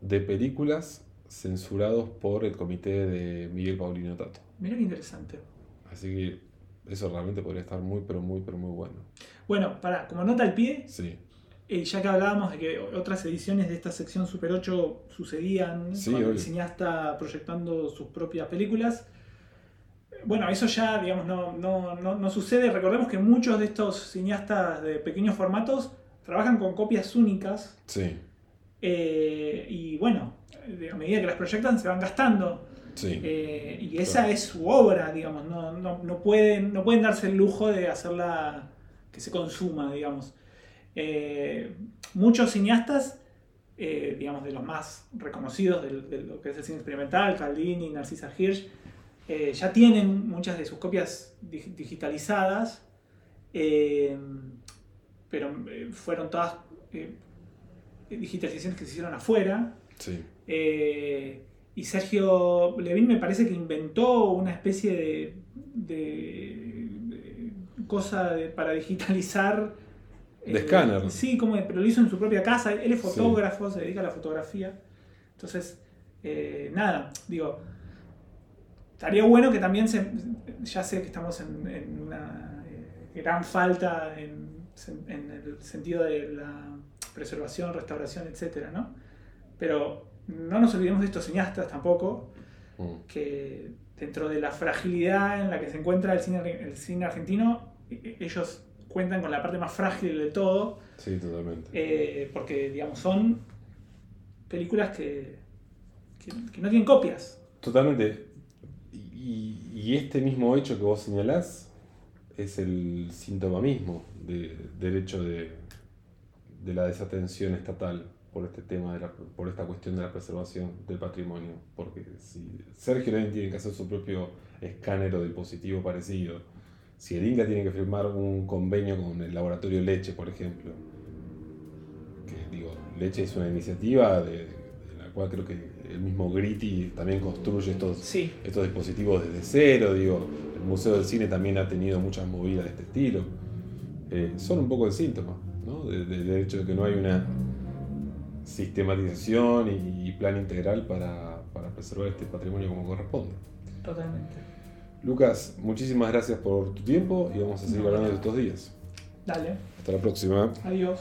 de películas censurados por el comité de Miguel Paulino Tato. Mira qué interesante. Así que eso realmente podría estar muy, pero muy, pero muy bueno. Bueno, para, como nota al pie, sí. Eh, ya que hablábamos de que otras ediciones de esta sección Super 8 sucedían con el cineasta proyectando sus propias películas, bueno, eso ya, digamos, no, no, no, sucede. Recordemos que muchos de estos cineastas de pequeños formatos trabajan con copias únicas. Sí. Eh, y bueno, a medida que las proyectan se van gastando. Sí. Eh, y esa es su obra, digamos. No, no, pueden, no pueden darse el lujo de hacerla que se consuma, digamos. Eh, muchos cineastas, eh, digamos, de los más reconocidos de, lo que es el cine experimental, Caldini, Narcisa Hirsch, ya tienen muchas de sus copias digitalizadas, pero fueron todas digitalizaciones que se hicieron afuera. Sí. Eh, y Sergio Levin me parece que inventó una especie de, de- de cosa de- para digitalizar. De escáner. Sí, como, pero lo hizo en su propia casa. Él es Sí. fotógrafo, se dedica a la fotografía. Entonces, eh, nada, digo, estaría bueno que también se. Ya sé que estamos en, en una eh, gran falta en, en el sentido de la preservación, restauración, etcétera, ¿no? Pero no nos olvidemos de estos cineastas tampoco, Mm. que dentro de la fragilidad en la que se encuentra el cine, el cine argentino, e- e- ellos cuentan con la parte más frágil de todo, Sí, totalmente. eh, porque digamos son películas que, que, que no tienen copias. Totalmente. Y, y este mismo hecho que vos señalás es el síntoma mismo de- del hecho de, de la desatención estatal por este tema, de la- por esta cuestión de la preservación del patrimonio. Porque si Sergio Lenin tiene que hacer su propio escáner o dispositivo parecido, si el Inca tiene que firmar un convenio con el laboratorio Leche, por ejemplo, que digo, Leche es una iniciativa de, de la cual creo que el mismo Gritti también construye estos, Sí, estos dispositivos desde cero, digo, el Museo del Cine también ha tenido muchas movidas de este estilo. Eh, son un poco el síntoma, del hecho de que no hay una sistematización y, y plan integral para, para preservar este patrimonio como corresponde. totalmente. Lucas, muchísimas gracias por tu tiempo y vamos a seguir No, hablando de estos días. Dale, Hasta la próxima. adiós.